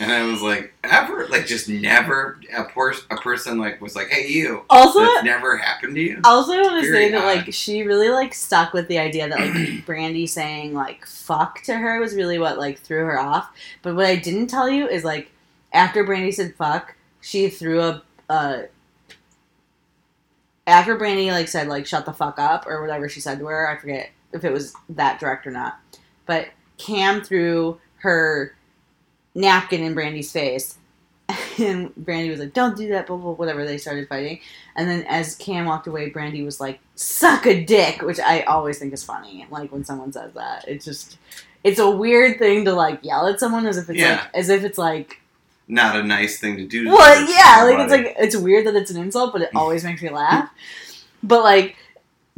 B: And I was like, ever? Like, just never a, pers- a person, like, was like, hey, you.
A: Also,
B: That's never happened to you?
A: also I want to say that like she really like stuck with the idea that like (clears throat) Brandi saying like fuck to her was really what like threw her off. But what I didn't tell you is like after Brandi said fuck, she threw a uh after Brandi like said like shut the fuck up or whatever she said to her, I forget if it was that direct or not. But Cam threw her napkin in Brandi's face. (laughs) And Brandi was like, "Don't do that," blah blah. Whatever. They started fighting, and then as Cam walked away, Brandi was like, "Suck a dick," which I always think is funny. Like when someone says that, it's just, it's a weird thing to like yell at someone as if it's
B: Yeah.
A: like, as if it's like,
B: Not a nice thing to do. to
A: well, yeah, like it's like it's weird that it's an insult, but it (laughs) always makes me laugh. But like.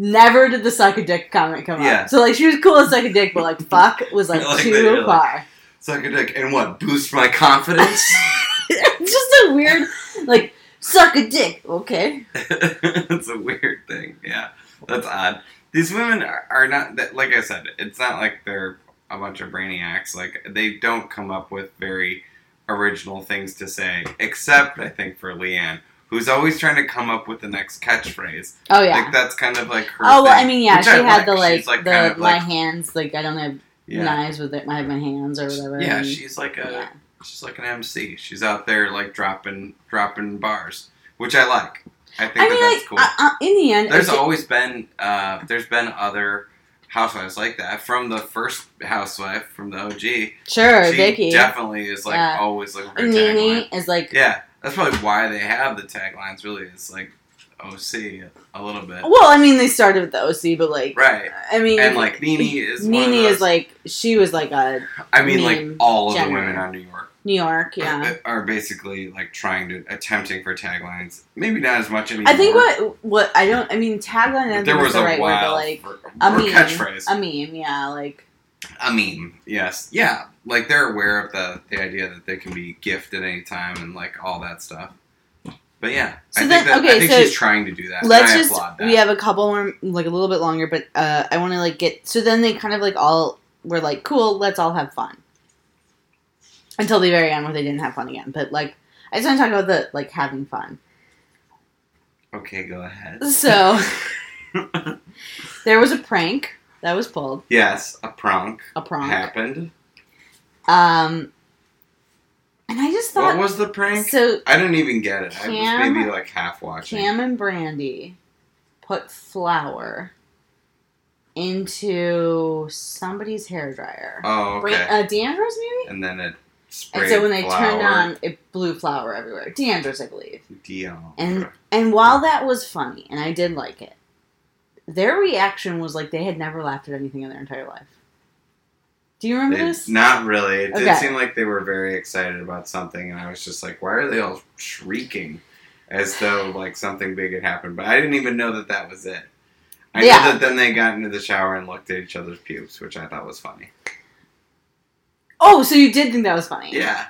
A: Never did the suck a dick comment come
B: Yeah.
A: up. So like she was cool as suck a dick, but like fuck was (laughs) like,
B: Like,
A: too
B: literally.
A: far.
B: Suck a dick. And what? Boost my confidence? (laughs)
A: it's just a weird like suck a dick. Okay.
B: it's a weird thing. Yeah, that's odd. These women are, are not that. Like I said, it's not like they're a bunch of brainiacs. Like they don't come up with very original things to say, except I think for LeeAnne, who's always trying to come up with the next catchphrase.
A: Oh yeah.
B: Like that's kind of like her.
A: Oh well,
B: thing,
A: I mean, yeah, she
B: I
A: had the like,
B: like
A: the
B: kind of
A: my
B: like
A: hands like I don't have
B: yeah,
A: knives with it. I have my hands or whatever.
B: yeah.
A: and-
B: She's like a
A: yeah.
B: she's like an MC. She's out there like dropping dropping bars, which I like. I think
A: I
B: that
A: mean,
B: that's
A: like
B: cool.
A: uh, uh, in the end,
B: There's always been uh, there's been other housewives like that from the first housewife from the OG.
A: sure
B: she
A: Vicki.
B: definitely is like
A: Yeah.
B: always looking for a
A: And
B: tagline.
A: Is like,
B: Yeah, that's probably why they have the taglines. Really, it's like OC a little bit,
A: well, I mean, they started with the OC, but like,
B: right?
A: I mean,
B: And like Nene is
A: Nene is like she was like a
B: I mean like all of the women on New York
A: New York, yeah.
B: are, are basically like trying to attempting for taglines. Maybe not as much anymore.
A: I think what what I don't I mean tagline I
B: there was
A: the
B: a
A: right word, but like a
B: or
A: meme,
B: catchphrase.
A: a meme, yeah, like
B: A meme, yes, yeah. Like they're aware of the the idea that they can be gifted any time and like all that stuff. But yeah,
A: So
B: I
A: then-
B: think that,
A: okay,
B: I think
A: so
B: she's trying to do that.
A: let's just
B: that.
A: we have a couple more like a little bit longer but uh i want to like get so then they kind of like all were like cool let's all have fun until the very end where they didn't have fun again but like i just want to talk about the like having fun
B: Okay, go ahead.
A: so (laughs) there was a prank that was pulled
B: yes, a prank
A: a prank
B: happened.
A: um and i just thought, What
B: was the prank?
A: so
B: I didn't even get it. I was maybe like half watching.
A: cam and brandy put flour into somebody's hair dryer
B: oh, okay.
A: Bran- uh, maybe
B: and then it sprayed
A: And so when they
B: flour.
A: turned on, it blew flour everywhere. D'Andra's, I believe.
B: Dion.
A: And and while that was funny, and I did like it, their reaction was like they had never laughed at anything in their entire life. Do you remember
B: It-
A: this?
B: not really. It did seem like they were very excited about something, and I was just like, why are they all shrieking as though like something big had happened? But I didn't even know that that was it. I
A: Yeah.
B: know that then they got into the shower and looked at each other's pubes, which I thought was funny.
A: Oh, so you did think that was funny?
B: Yeah,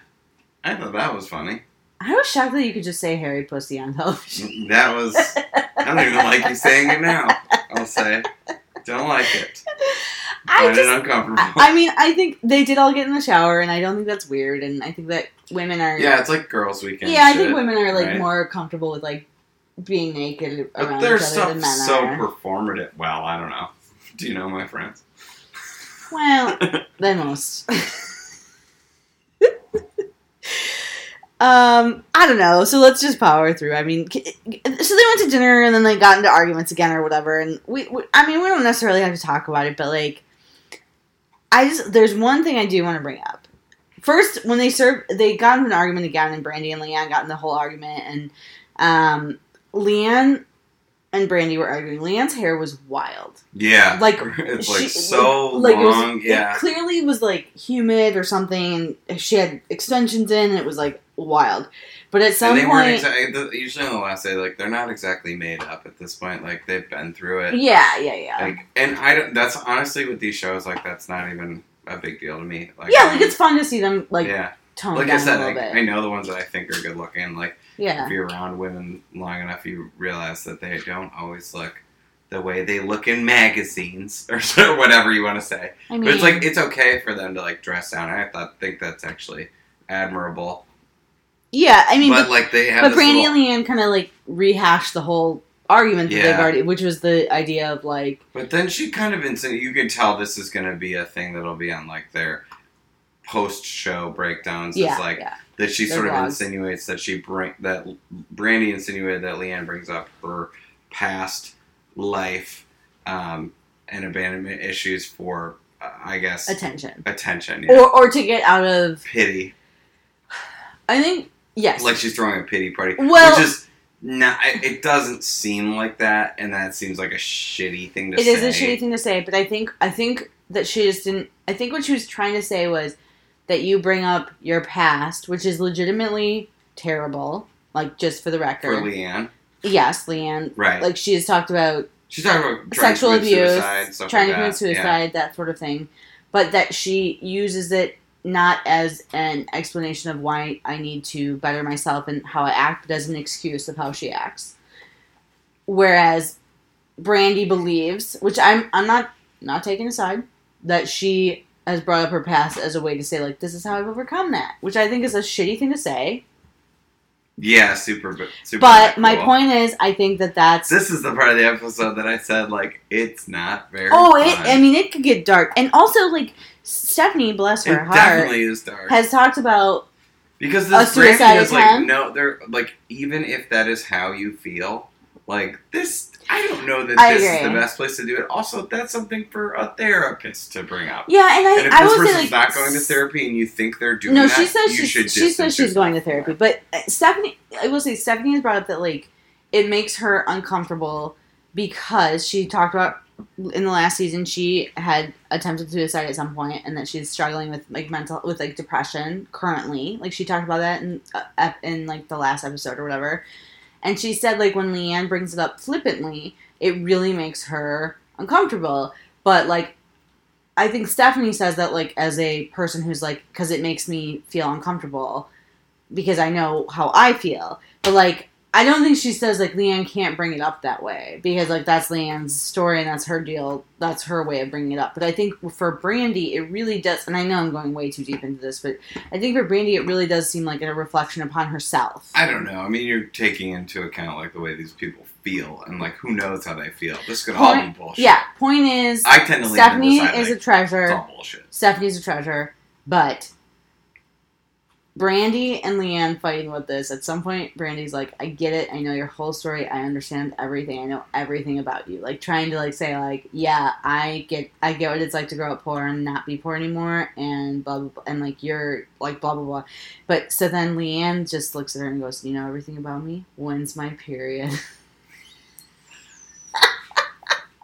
B: I thought that was funny.
A: I was shocked that you could just say hairy pussy on television. (laughs)
B: That was. I don't even like you saying it now. I'll say, don't like it.
A: I
B: Find
A: just.
B: it uncomfortable.
A: I, I mean, I think they did all get in the shower, and I don't think that's weird. And I think that women are.
B: yeah, it's like girls' weekend.
A: Yeah, I
B: shit,
A: think women are like
B: right?
A: more comfortable with like being naked around
B: they're
A: each other
B: so
A: than men
B: so
A: are.
B: performative. Well, I don't know. (laughs) Do you know my friends?
A: Well, (laughs) than most. Um, I don't know. So let's just power through. I mean, so they went to dinner and then they got into arguments again or whatever. And we, we I mean, we don't necessarily have to talk about it, but like, I just there's one thing I do want to bring up. First, when they served, they got into an argument again, and Brandi and LeeAnne got in the whole argument, and um, LeeAnne and Brandi were arguing. LeeAnne's hair was wild.
B: Yeah,
A: Like, (laughs)
B: it's
A: she-
B: like so
A: like, it was-
B: long. yeah,
A: It clearly was like humid or something, she had extensions in, and it was like wild. But at some
B: and they weren't
A: point,
B: exactly. The, usually on the last day, like they're not exactly made up at this point. Like they've been through it.
A: yeah, yeah, yeah.
B: Like, and I don't. That's honestly with these shows. Like that's not even a big deal to me. Like,
A: yeah, like it's fun to see them like
B: yeah.
A: tone
B: Like
A: down
B: I said,
A: a little
B: like,
A: bit.
B: I know the ones that I think are good looking. Like
A: yeah,
B: if you're around women long enough, you realize that they don't always look the way they look in magazines (laughs) or whatever you want to say.
A: I mean,
B: But it's like it's okay for them to like dress down. I thought think that's actually admirable.
A: Yeah, I mean,
B: but
A: but,
B: like they have
A: but Brandi
B: little-
A: and LeeAnne kind of like rehashed the whole argument that they've already, which was the idea of like,
B: But then she kind of insin- you could tell this is going to be a thing that'll be on like their post show breakdowns.
A: yeah,
B: it's like
A: yeah,
B: that she
A: Their
B: sort of insinuates that she bring that Brandi insinuated that LeeAnne brings up her past life um, and abandonment issues for uh, I guess
A: attention,
B: attention, yeah.
A: or or to get out of.
B: pity,
A: I think yes,
B: like she's throwing a pity party,
A: Well-
B: which is. Not, it doesn't seem like that, and that seems like a shitty thing to
A: It
B: say.
A: is a shitty thing to say, but I think I think that she just didn't. I think what she was trying to say was that you bring up your past, which is legitimately terrible. Like just for the
B: for
A: record,
B: LeeAnne,
A: yes, LeeAnne.
B: right?
A: Like she has talked about
B: She's talking about
A: sexual abuse,
B: suicide,
A: trying
B: like
A: to commit suicide, that sort of thing. But that she uses it not as an explanation of why I need to better myself and how I act, but as an excuse of how she acts. Whereas Brandi believes, which I'm I'm not not taking aside, that she has brought up her past as a way to say like this is how I've overcome that, which I think is a shitty thing to say.
B: Yeah, super. super
A: But my point is, I think that that's
B: This is the part of the episode that I said like it's not very.
A: Oh, it. I mean, it could get dark. And also, like, Stephanie, bless
B: it
A: her heart,
B: definitely is dark
A: has talked about.
B: because this brand
A: suicide
B: is like no, they're like even if that is how you feel, like this. I don't know that
A: I
B: this is the best place to do it. Also, that's something for a therapist to bring up.
A: Yeah, and I,
B: and if
A: I
B: this
A: say,
B: person's
A: like.
B: not going to therapy and you think they're doing
A: No,
B: that,
A: she says
B: you
A: she's,
B: should
A: she says she's going to therapy. But uh, Stephanie, I will say, Stephanie has brought up that, like, it makes her uncomfortable because she talked about in the last season she had attempted suicide at some point and that she's struggling with like mental with like depression currently. Like she talked about that in uh, in like the last episode or whatever. And she said like when leanne brings it up flippantly it really makes her uncomfortable. But like i think stephanie says that like as a person who's like because it makes me feel uncomfortable because i know how i feel. But like I don't think she says like LeeAnne can't bring it up that way because like that's LeeAnne's story and that's her deal. That's her way of bringing it up. But I think for Brandi, it really does. And I know I'm going way too deep into this, but I think for Brandi, it really does seem like a reflection upon herself.
B: I don't know. I mean, you're taking into account like the way these people feel, and like who knows how they feel. This could all be bullshit.
A: Yeah. Point is,
B: I tend to
A: Stephanie
B: on the side
A: is a
B: like, it's
A: treasure.
B: all bullshit.
A: Stephanie's a treasure, but Brandi and LeeAnne fighting with this. At some point, Brandi's like, "I get it. I know your whole story. I understand everything. I know everything about you." Like trying to like say like, "Yeah, I get, I get what it's like to grow up poor and not be poor anymore," and blah blah, blah and like you're like blah blah blah. But so then LeeAnne just looks at her and goes, "You know everything about me. When's my period?" (laughs)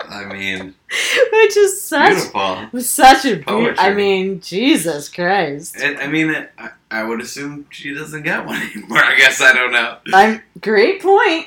B: I mean, (laughs)
A: Which is such
B: beautiful.
A: such a. I mean, Jesus Christ.
B: And, I mean, it, I, I would assume she doesn't get one (laughs) anymore. I guess I don't know.
A: I'm great point.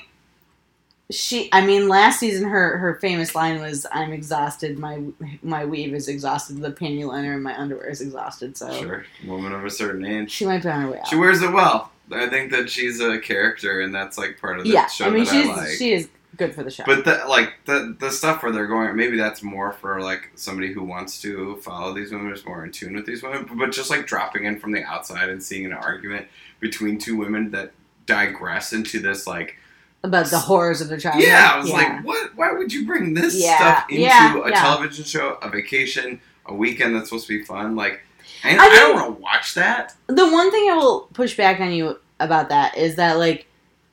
A: She, I mean, last season her her famous line was, "I'm exhausted. My my weave is exhausted. The panty liner in my underwear is exhausted." So
B: Sure, woman of a certain age.
A: she might be on her way out.
B: She wears it well. I think that she's a character, and that's like part of the
A: yeah,
B: show
A: I mean,
B: that
A: she's
B: I like.
A: she is good for the show.
B: But the, like the the stuff where they're going, maybe that's more for like somebody who wants to follow these women, is more in tune with these women. But just like dropping in from the outside and seeing an argument between two women that digress into this like
A: About the horrors of the childhood.
B: yeah, I was like, what? Why would you bring this
A: Yeah,
B: stuff into
A: yeah,
B: a
A: yeah.
B: television show, a vacation, a weekend that's supposed to be fun? Like, I,
A: I
B: I, don't want to watch that.
A: the one thing I will push back on you about that is that like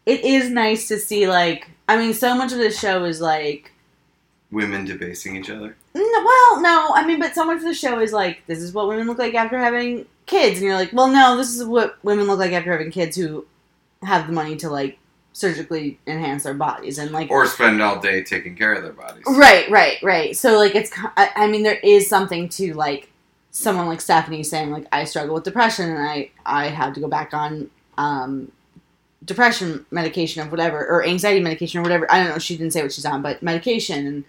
A: it is nice to see like I mean so much of this show is like
B: Women debasing each other.
A: no, well no I mean but so much of the show is like this is what women look like after having kids and you're like well no this is what women look like after having kids who have the money to like surgically enhance their bodies and like
B: Or spend all day taking care of their bodies.
A: Right, right, right. So like it's I, I mean there is something to like someone like Stephanie saying like I struggle with depression and I I had to go back on um depression medication or whatever or anxiety medication or whatever. I don't know, she didn't say what she's on, but medication and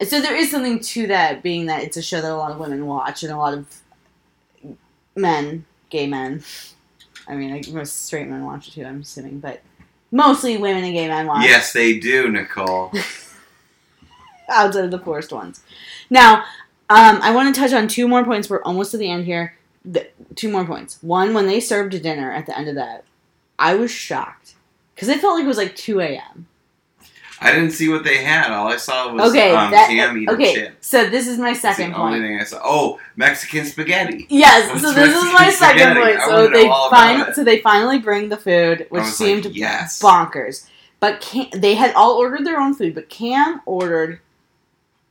A: and so there is something to that being that it's a show that a lot of women watch and a lot of men, gay men. I mean, like most straight men watch it too, I'm assuming, but mostly women and gay men watch
B: Yes, they do, Nicole. (laughs)
A: outside of the forced ones. Now, um, I want to touch on two more points. We're almost to the end here. The, two more points. One, when they served dinner at the end of that, I was shocked because it felt like it was like two a.m.
B: I didn't see what they had. All I saw was
A: Okay,
B: um,
A: that,
B: Cam eating
A: okay.
B: chips.
A: So this is my
B: That's the
A: second
B: only
A: point.
B: thing I saw. Oh, Mexican spaghetti.
A: Yes,
B: What's
A: so this is my second
B: spaghetti?
A: point. So they
B: all about
A: fin-
B: it.
A: so they finally bring the food, which seemed
B: like, yes.
A: bonkers. But Cam, they had all ordered their own food, but Cam ordered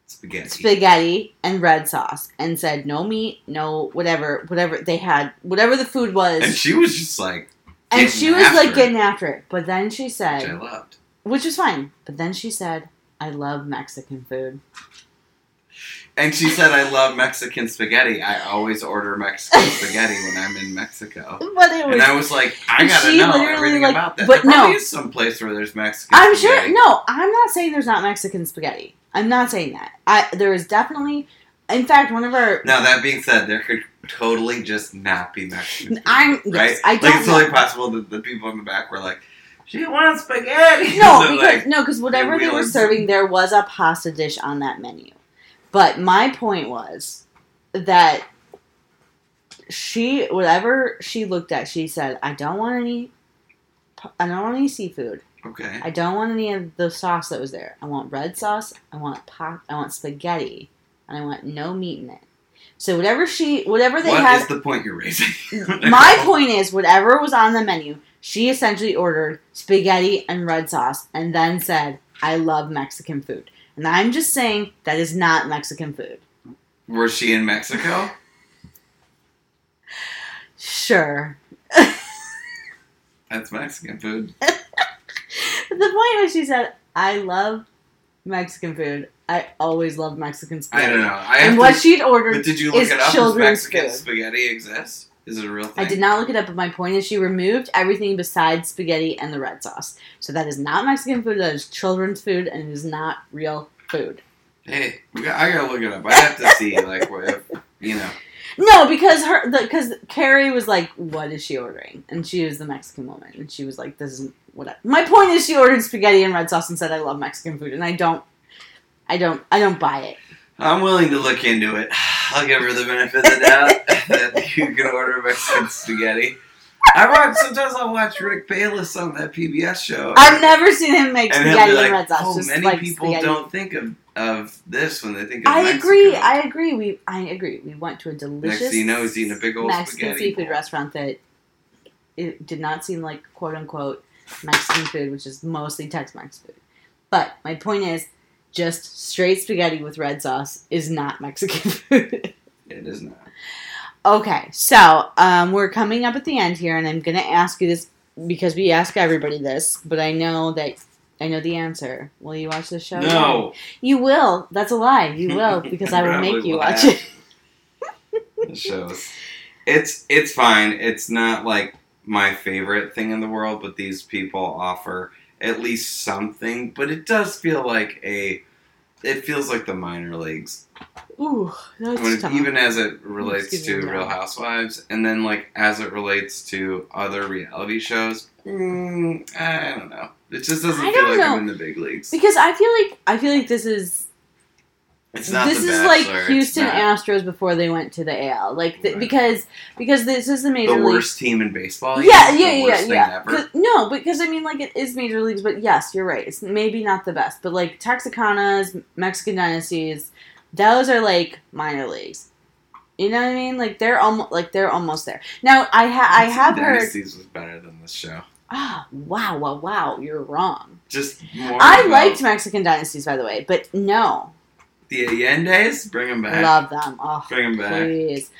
B: Spaghetti.
A: spaghetti and red sauce and said no meat, no whatever, whatever they had, whatever the food was.
B: and she was just like,
A: And she was like getting after it. But then she
B: which I
A: said,
B: loved.
A: which was fine. But then she said, I love Mexican food.
B: And she said, I love Mexican spaghetti. I always order Mexican (laughs) spaghetti when I'm in Mexico.
A: But it was.
B: And I was like, I gotta know everything
A: like-
B: about that.
A: but
B: there
A: no.
B: is some place where there's Mexican
A: I'm sure. No, I'm not saying there's not Mexican spaghetti. I'm not saying that. I there is definitely. In fact, one of our.
B: Now, that being said, there could totally just not be Mexican food,
A: I'm
B: right?
A: yes, I
B: like,
A: don't
B: it's totally possible that the people in the back were like, she wants spaghetti.
A: No, (laughs)
B: So,
A: because
B: like,
A: no, because whatever they were serving, there was a pasta dish on that menu. But my point was that she, whatever she looked at, she said, "I don't want any, I don't want any seafood.
B: okay.
A: I don't want any of the sauce that was there. I want red sauce. I want pot. I want spaghetti, and I want no meat in it." So whatever she, whatever they
B: What
A: had,
B: is the point you're raising? (laughs)
A: my point is, whatever was on the menu, she essentially ordered spaghetti and red sauce and then said, I love Mexican food. And I'm just saying that is not Mexican food.
B: Was she in Mexico?
A: Sure. (laughs)
B: That's Mexican food. (laughs)
A: the point was, she said, I love Mexican food. I always love Mexican spaghetti.
B: I don't know. I
A: And
B: to-
A: what she'd
B: But
A: ordered,
B: did you look
A: is
B: it up? Does Mexican
A: food.
B: spaghetti exist? Is it a real thing?
A: I did not look it up, but my point is she removed everything besides spaghetti and the red sauce. So that is not Mexican food, that is children's food, and it is not real food.
B: Hey, got, I gotta look it up. I have to (laughs) see, like, what if, you know.
A: No, because her because Kary was like, "What is she ordering?" And she was the Mexican woman, and she was like, "This is what." I, my point is, she ordered spaghetti and red sauce and said, "I love Mexican food," and I don't, I don't, I don't buy it.
B: I'm willing to look into it. (sighs) I'll give her the benefit of the doubt (laughs) that you can order Mexican spaghetti. I watch sometimes I'll watch Rick Bayless on that PBS show.
A: I've never seen him make
B: and
A: spaghetti
B: like,
A: and red sauce.
B: oh,
A: just
B: many
A: like
B: people
A: spaghetti.
B: don't think of, of this when they think of
A: I
B: Mexico.
A: agree. I agree. We I agree. We went to a
B: Next
A: delicious
B: thing you know, he's eating a big old
A: Mexican
B: spaghetti.
A: seafood restaurant that it did not seem like quote unquote Mexican food, which is mostly Tex-Mex food. But my point is, just straight spaghetti with red sauce is not Mexican (laughs) food.
B: It is not.
A: okay, so um, we're coming up at the end here, and I'm gonna ask you this because we ask everybody this, but I know that. I know the answer. Will you watch the show?
B: No,
A: You will. That's a lie. You will (laughs) because I will make you watch it.
B: the shows. It's it's fine. It's not like my favorite thing in the world, but these people offer at least something. But it does feel like a. It feels like the minor leagues,
A: Ooh, that's
B: when
A: tough.
B: even as it relates to Real. Housewives, and then like as it relates to other reality shows. Mm, I don't know. It just doesn't
A: I
B: feel like
A: know.
B: I'm in the big leagues.
A: because I feel like I feel like this is
B: It's not.
A: this
B: The
A: is like Houston Astros before they went to the AL. Like th-
B: Right.
A: because because this is the major
B: the
A: league.
B: worst team in baseball.
A: Yeah, yeah.
B: The
A: yeah, yeah. 'Cause- No, because I mean, like it is major leagues, but yes, you're right. It's maybe not the best, but like Texicanas, Mexican dynasties, those are like minor leagues. You know what I mean? Like they're almost like they're almost there. Now I ha- I have heard.
B: Dynasties was better than this show.
A: Ah, wow, wow, wow! You're wrong.
B: Just more.
A: I
B: about
A: liked Mexican dynasties, by the way, but no,
B: the Allende's. Bring them back.
A: love them. Oh,
B: Bring them back.
A: please.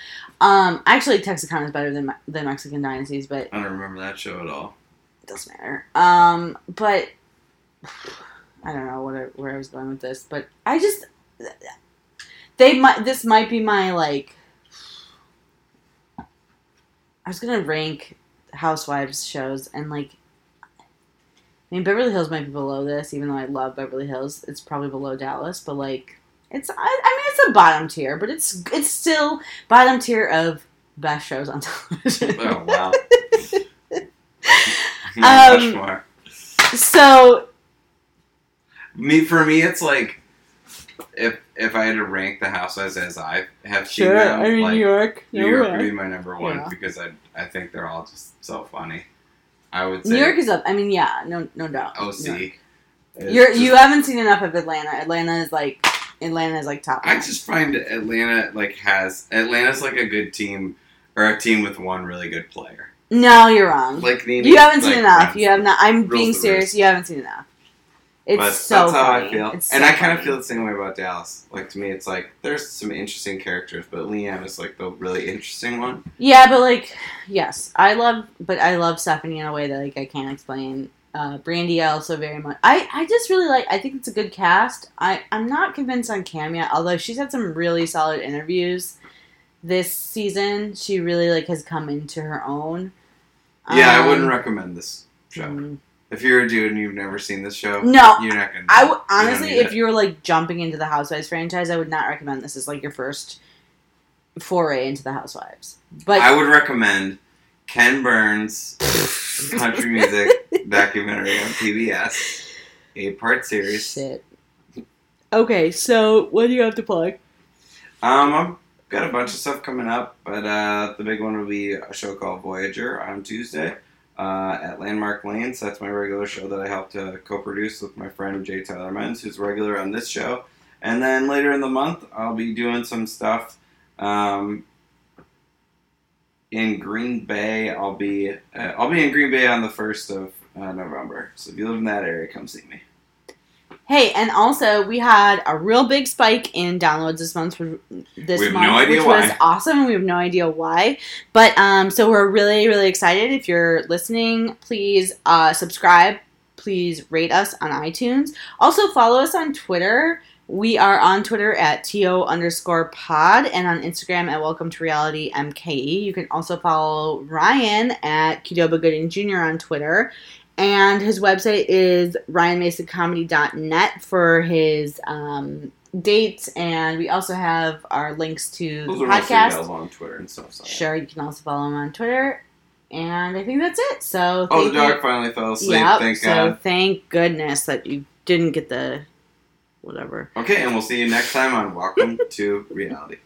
A: Um, actually, Texicanas is better than than Mexican dynasties, but
B: I don't remember that show at all.
A: it doesn't matter. Um, but (sighs) I don't know what I, where I was going with this, but I just they might this might be my like. I was gonna rank Housewives shows and like. I mean, Beverly Hills might be below this, even though I love Beverly Hills. It's probably below Dallas, but like, it's I, I mean, it's a bottom tier, but it's it's still bottom tier of best shows on (laughs) television.
B: Oh wow. (laughs) (laughs)
A: Um,
B: more.
A: so
B: Me for me, it's like if if I had to rank the housewives as I have seen
A: sure,
B: them,
A: I mean
B: like,
A: New York,
B: New York would be my number one
A: Yeah.
B: because I I think they're all just so funny. I would say
A: New York is up. I mean, yeah, no, no doubt.
B: OC. Just-
A: you haven't seen enough of Atlanta. Atlanta is like Atlanta is like top.
B: I just find Atlanta like has Atlanta's like a good team or a team with one really good player.
A: no, you're wrong.
B: Like the
A: you haven't
B: like,
A: seen enough. You have not. I'm being serious. You haven't seen enough. It's
B: but
A: so
B: that's how
A: funny.
B: I feel,
A: It's
B: and
A: so
B: I kind of feel the same way about Dallas. Like to me, it's like there's some interesting characters, but LeeAnne is like the really interesting one.
A: Yeah, but like, yes, I love, but I love Stephanie in a way that like I can't explain. Uh, Brandi, I also very much. I I just really like. I think it's a good cast. I I'm not convinced on Cam yet, although she's had some really solid interviews this season. She really like has come into her own.
B: Yeah, I
A: Um,
B: wouldn't recommend this show.
A: mm,
B: If you're a dude and you've never seen this show,
A: No,
B: you're not gonna.
A: I
B: don't
A: honestly, if you're like jumping into the Housewives franchise, I would not recommend this as like your first foray into the Housewives. But
B: I would recommend Ken Burns' country music (laughs) documentary on PBS, eight part series.
A: shit. Okay, so what do you have to plug?
B: Um, I've got a bunch of stuff coming up, but uh, the big one will be a show called Voyager on Tuesday uh, at Landmark Lanes. That's my regular show that I help to co-produce with my friend Jay Tyler Menz, who's regular on this show. And then later in the month, I'll be doing some stuff um, in Green Bay. I'll be uh, I'll be in Green Bay on the first of uh, November. So if you live in that area, come see me.
A: Hey, and also we had a real big spike in downloads this month. For this
B: We have
A: month,
B: no idea
A: which was
B: why.
A: awesome. And we have no idea why, but um, so we're really, really excited. If you're listening, please uh, subscribe. Please rate us on iTunes. Also follow us on Twitter. We are on Twitter at to underscore pod and on Instagram at Welcome to Reality MKE. You can also follow Ryan at Kidoba Gooding Jr. on Twitter. And his website is ryanmasoncomedy.net for his um, dates. And we also have our links to
B: Those
A: the podcast.
B: on Twitter and stuff. So.
A: Sure, you can also follow him on Twitter. And I think that's it. So
B: Oh, the
A: you.
B: dog finally fell asleep.
A: Yep,
B: Thank
A: so
B: God.
A: thank goodness that you didn't get the whatever.
B: Okay, and we'll see you next time on Welcome to Reality.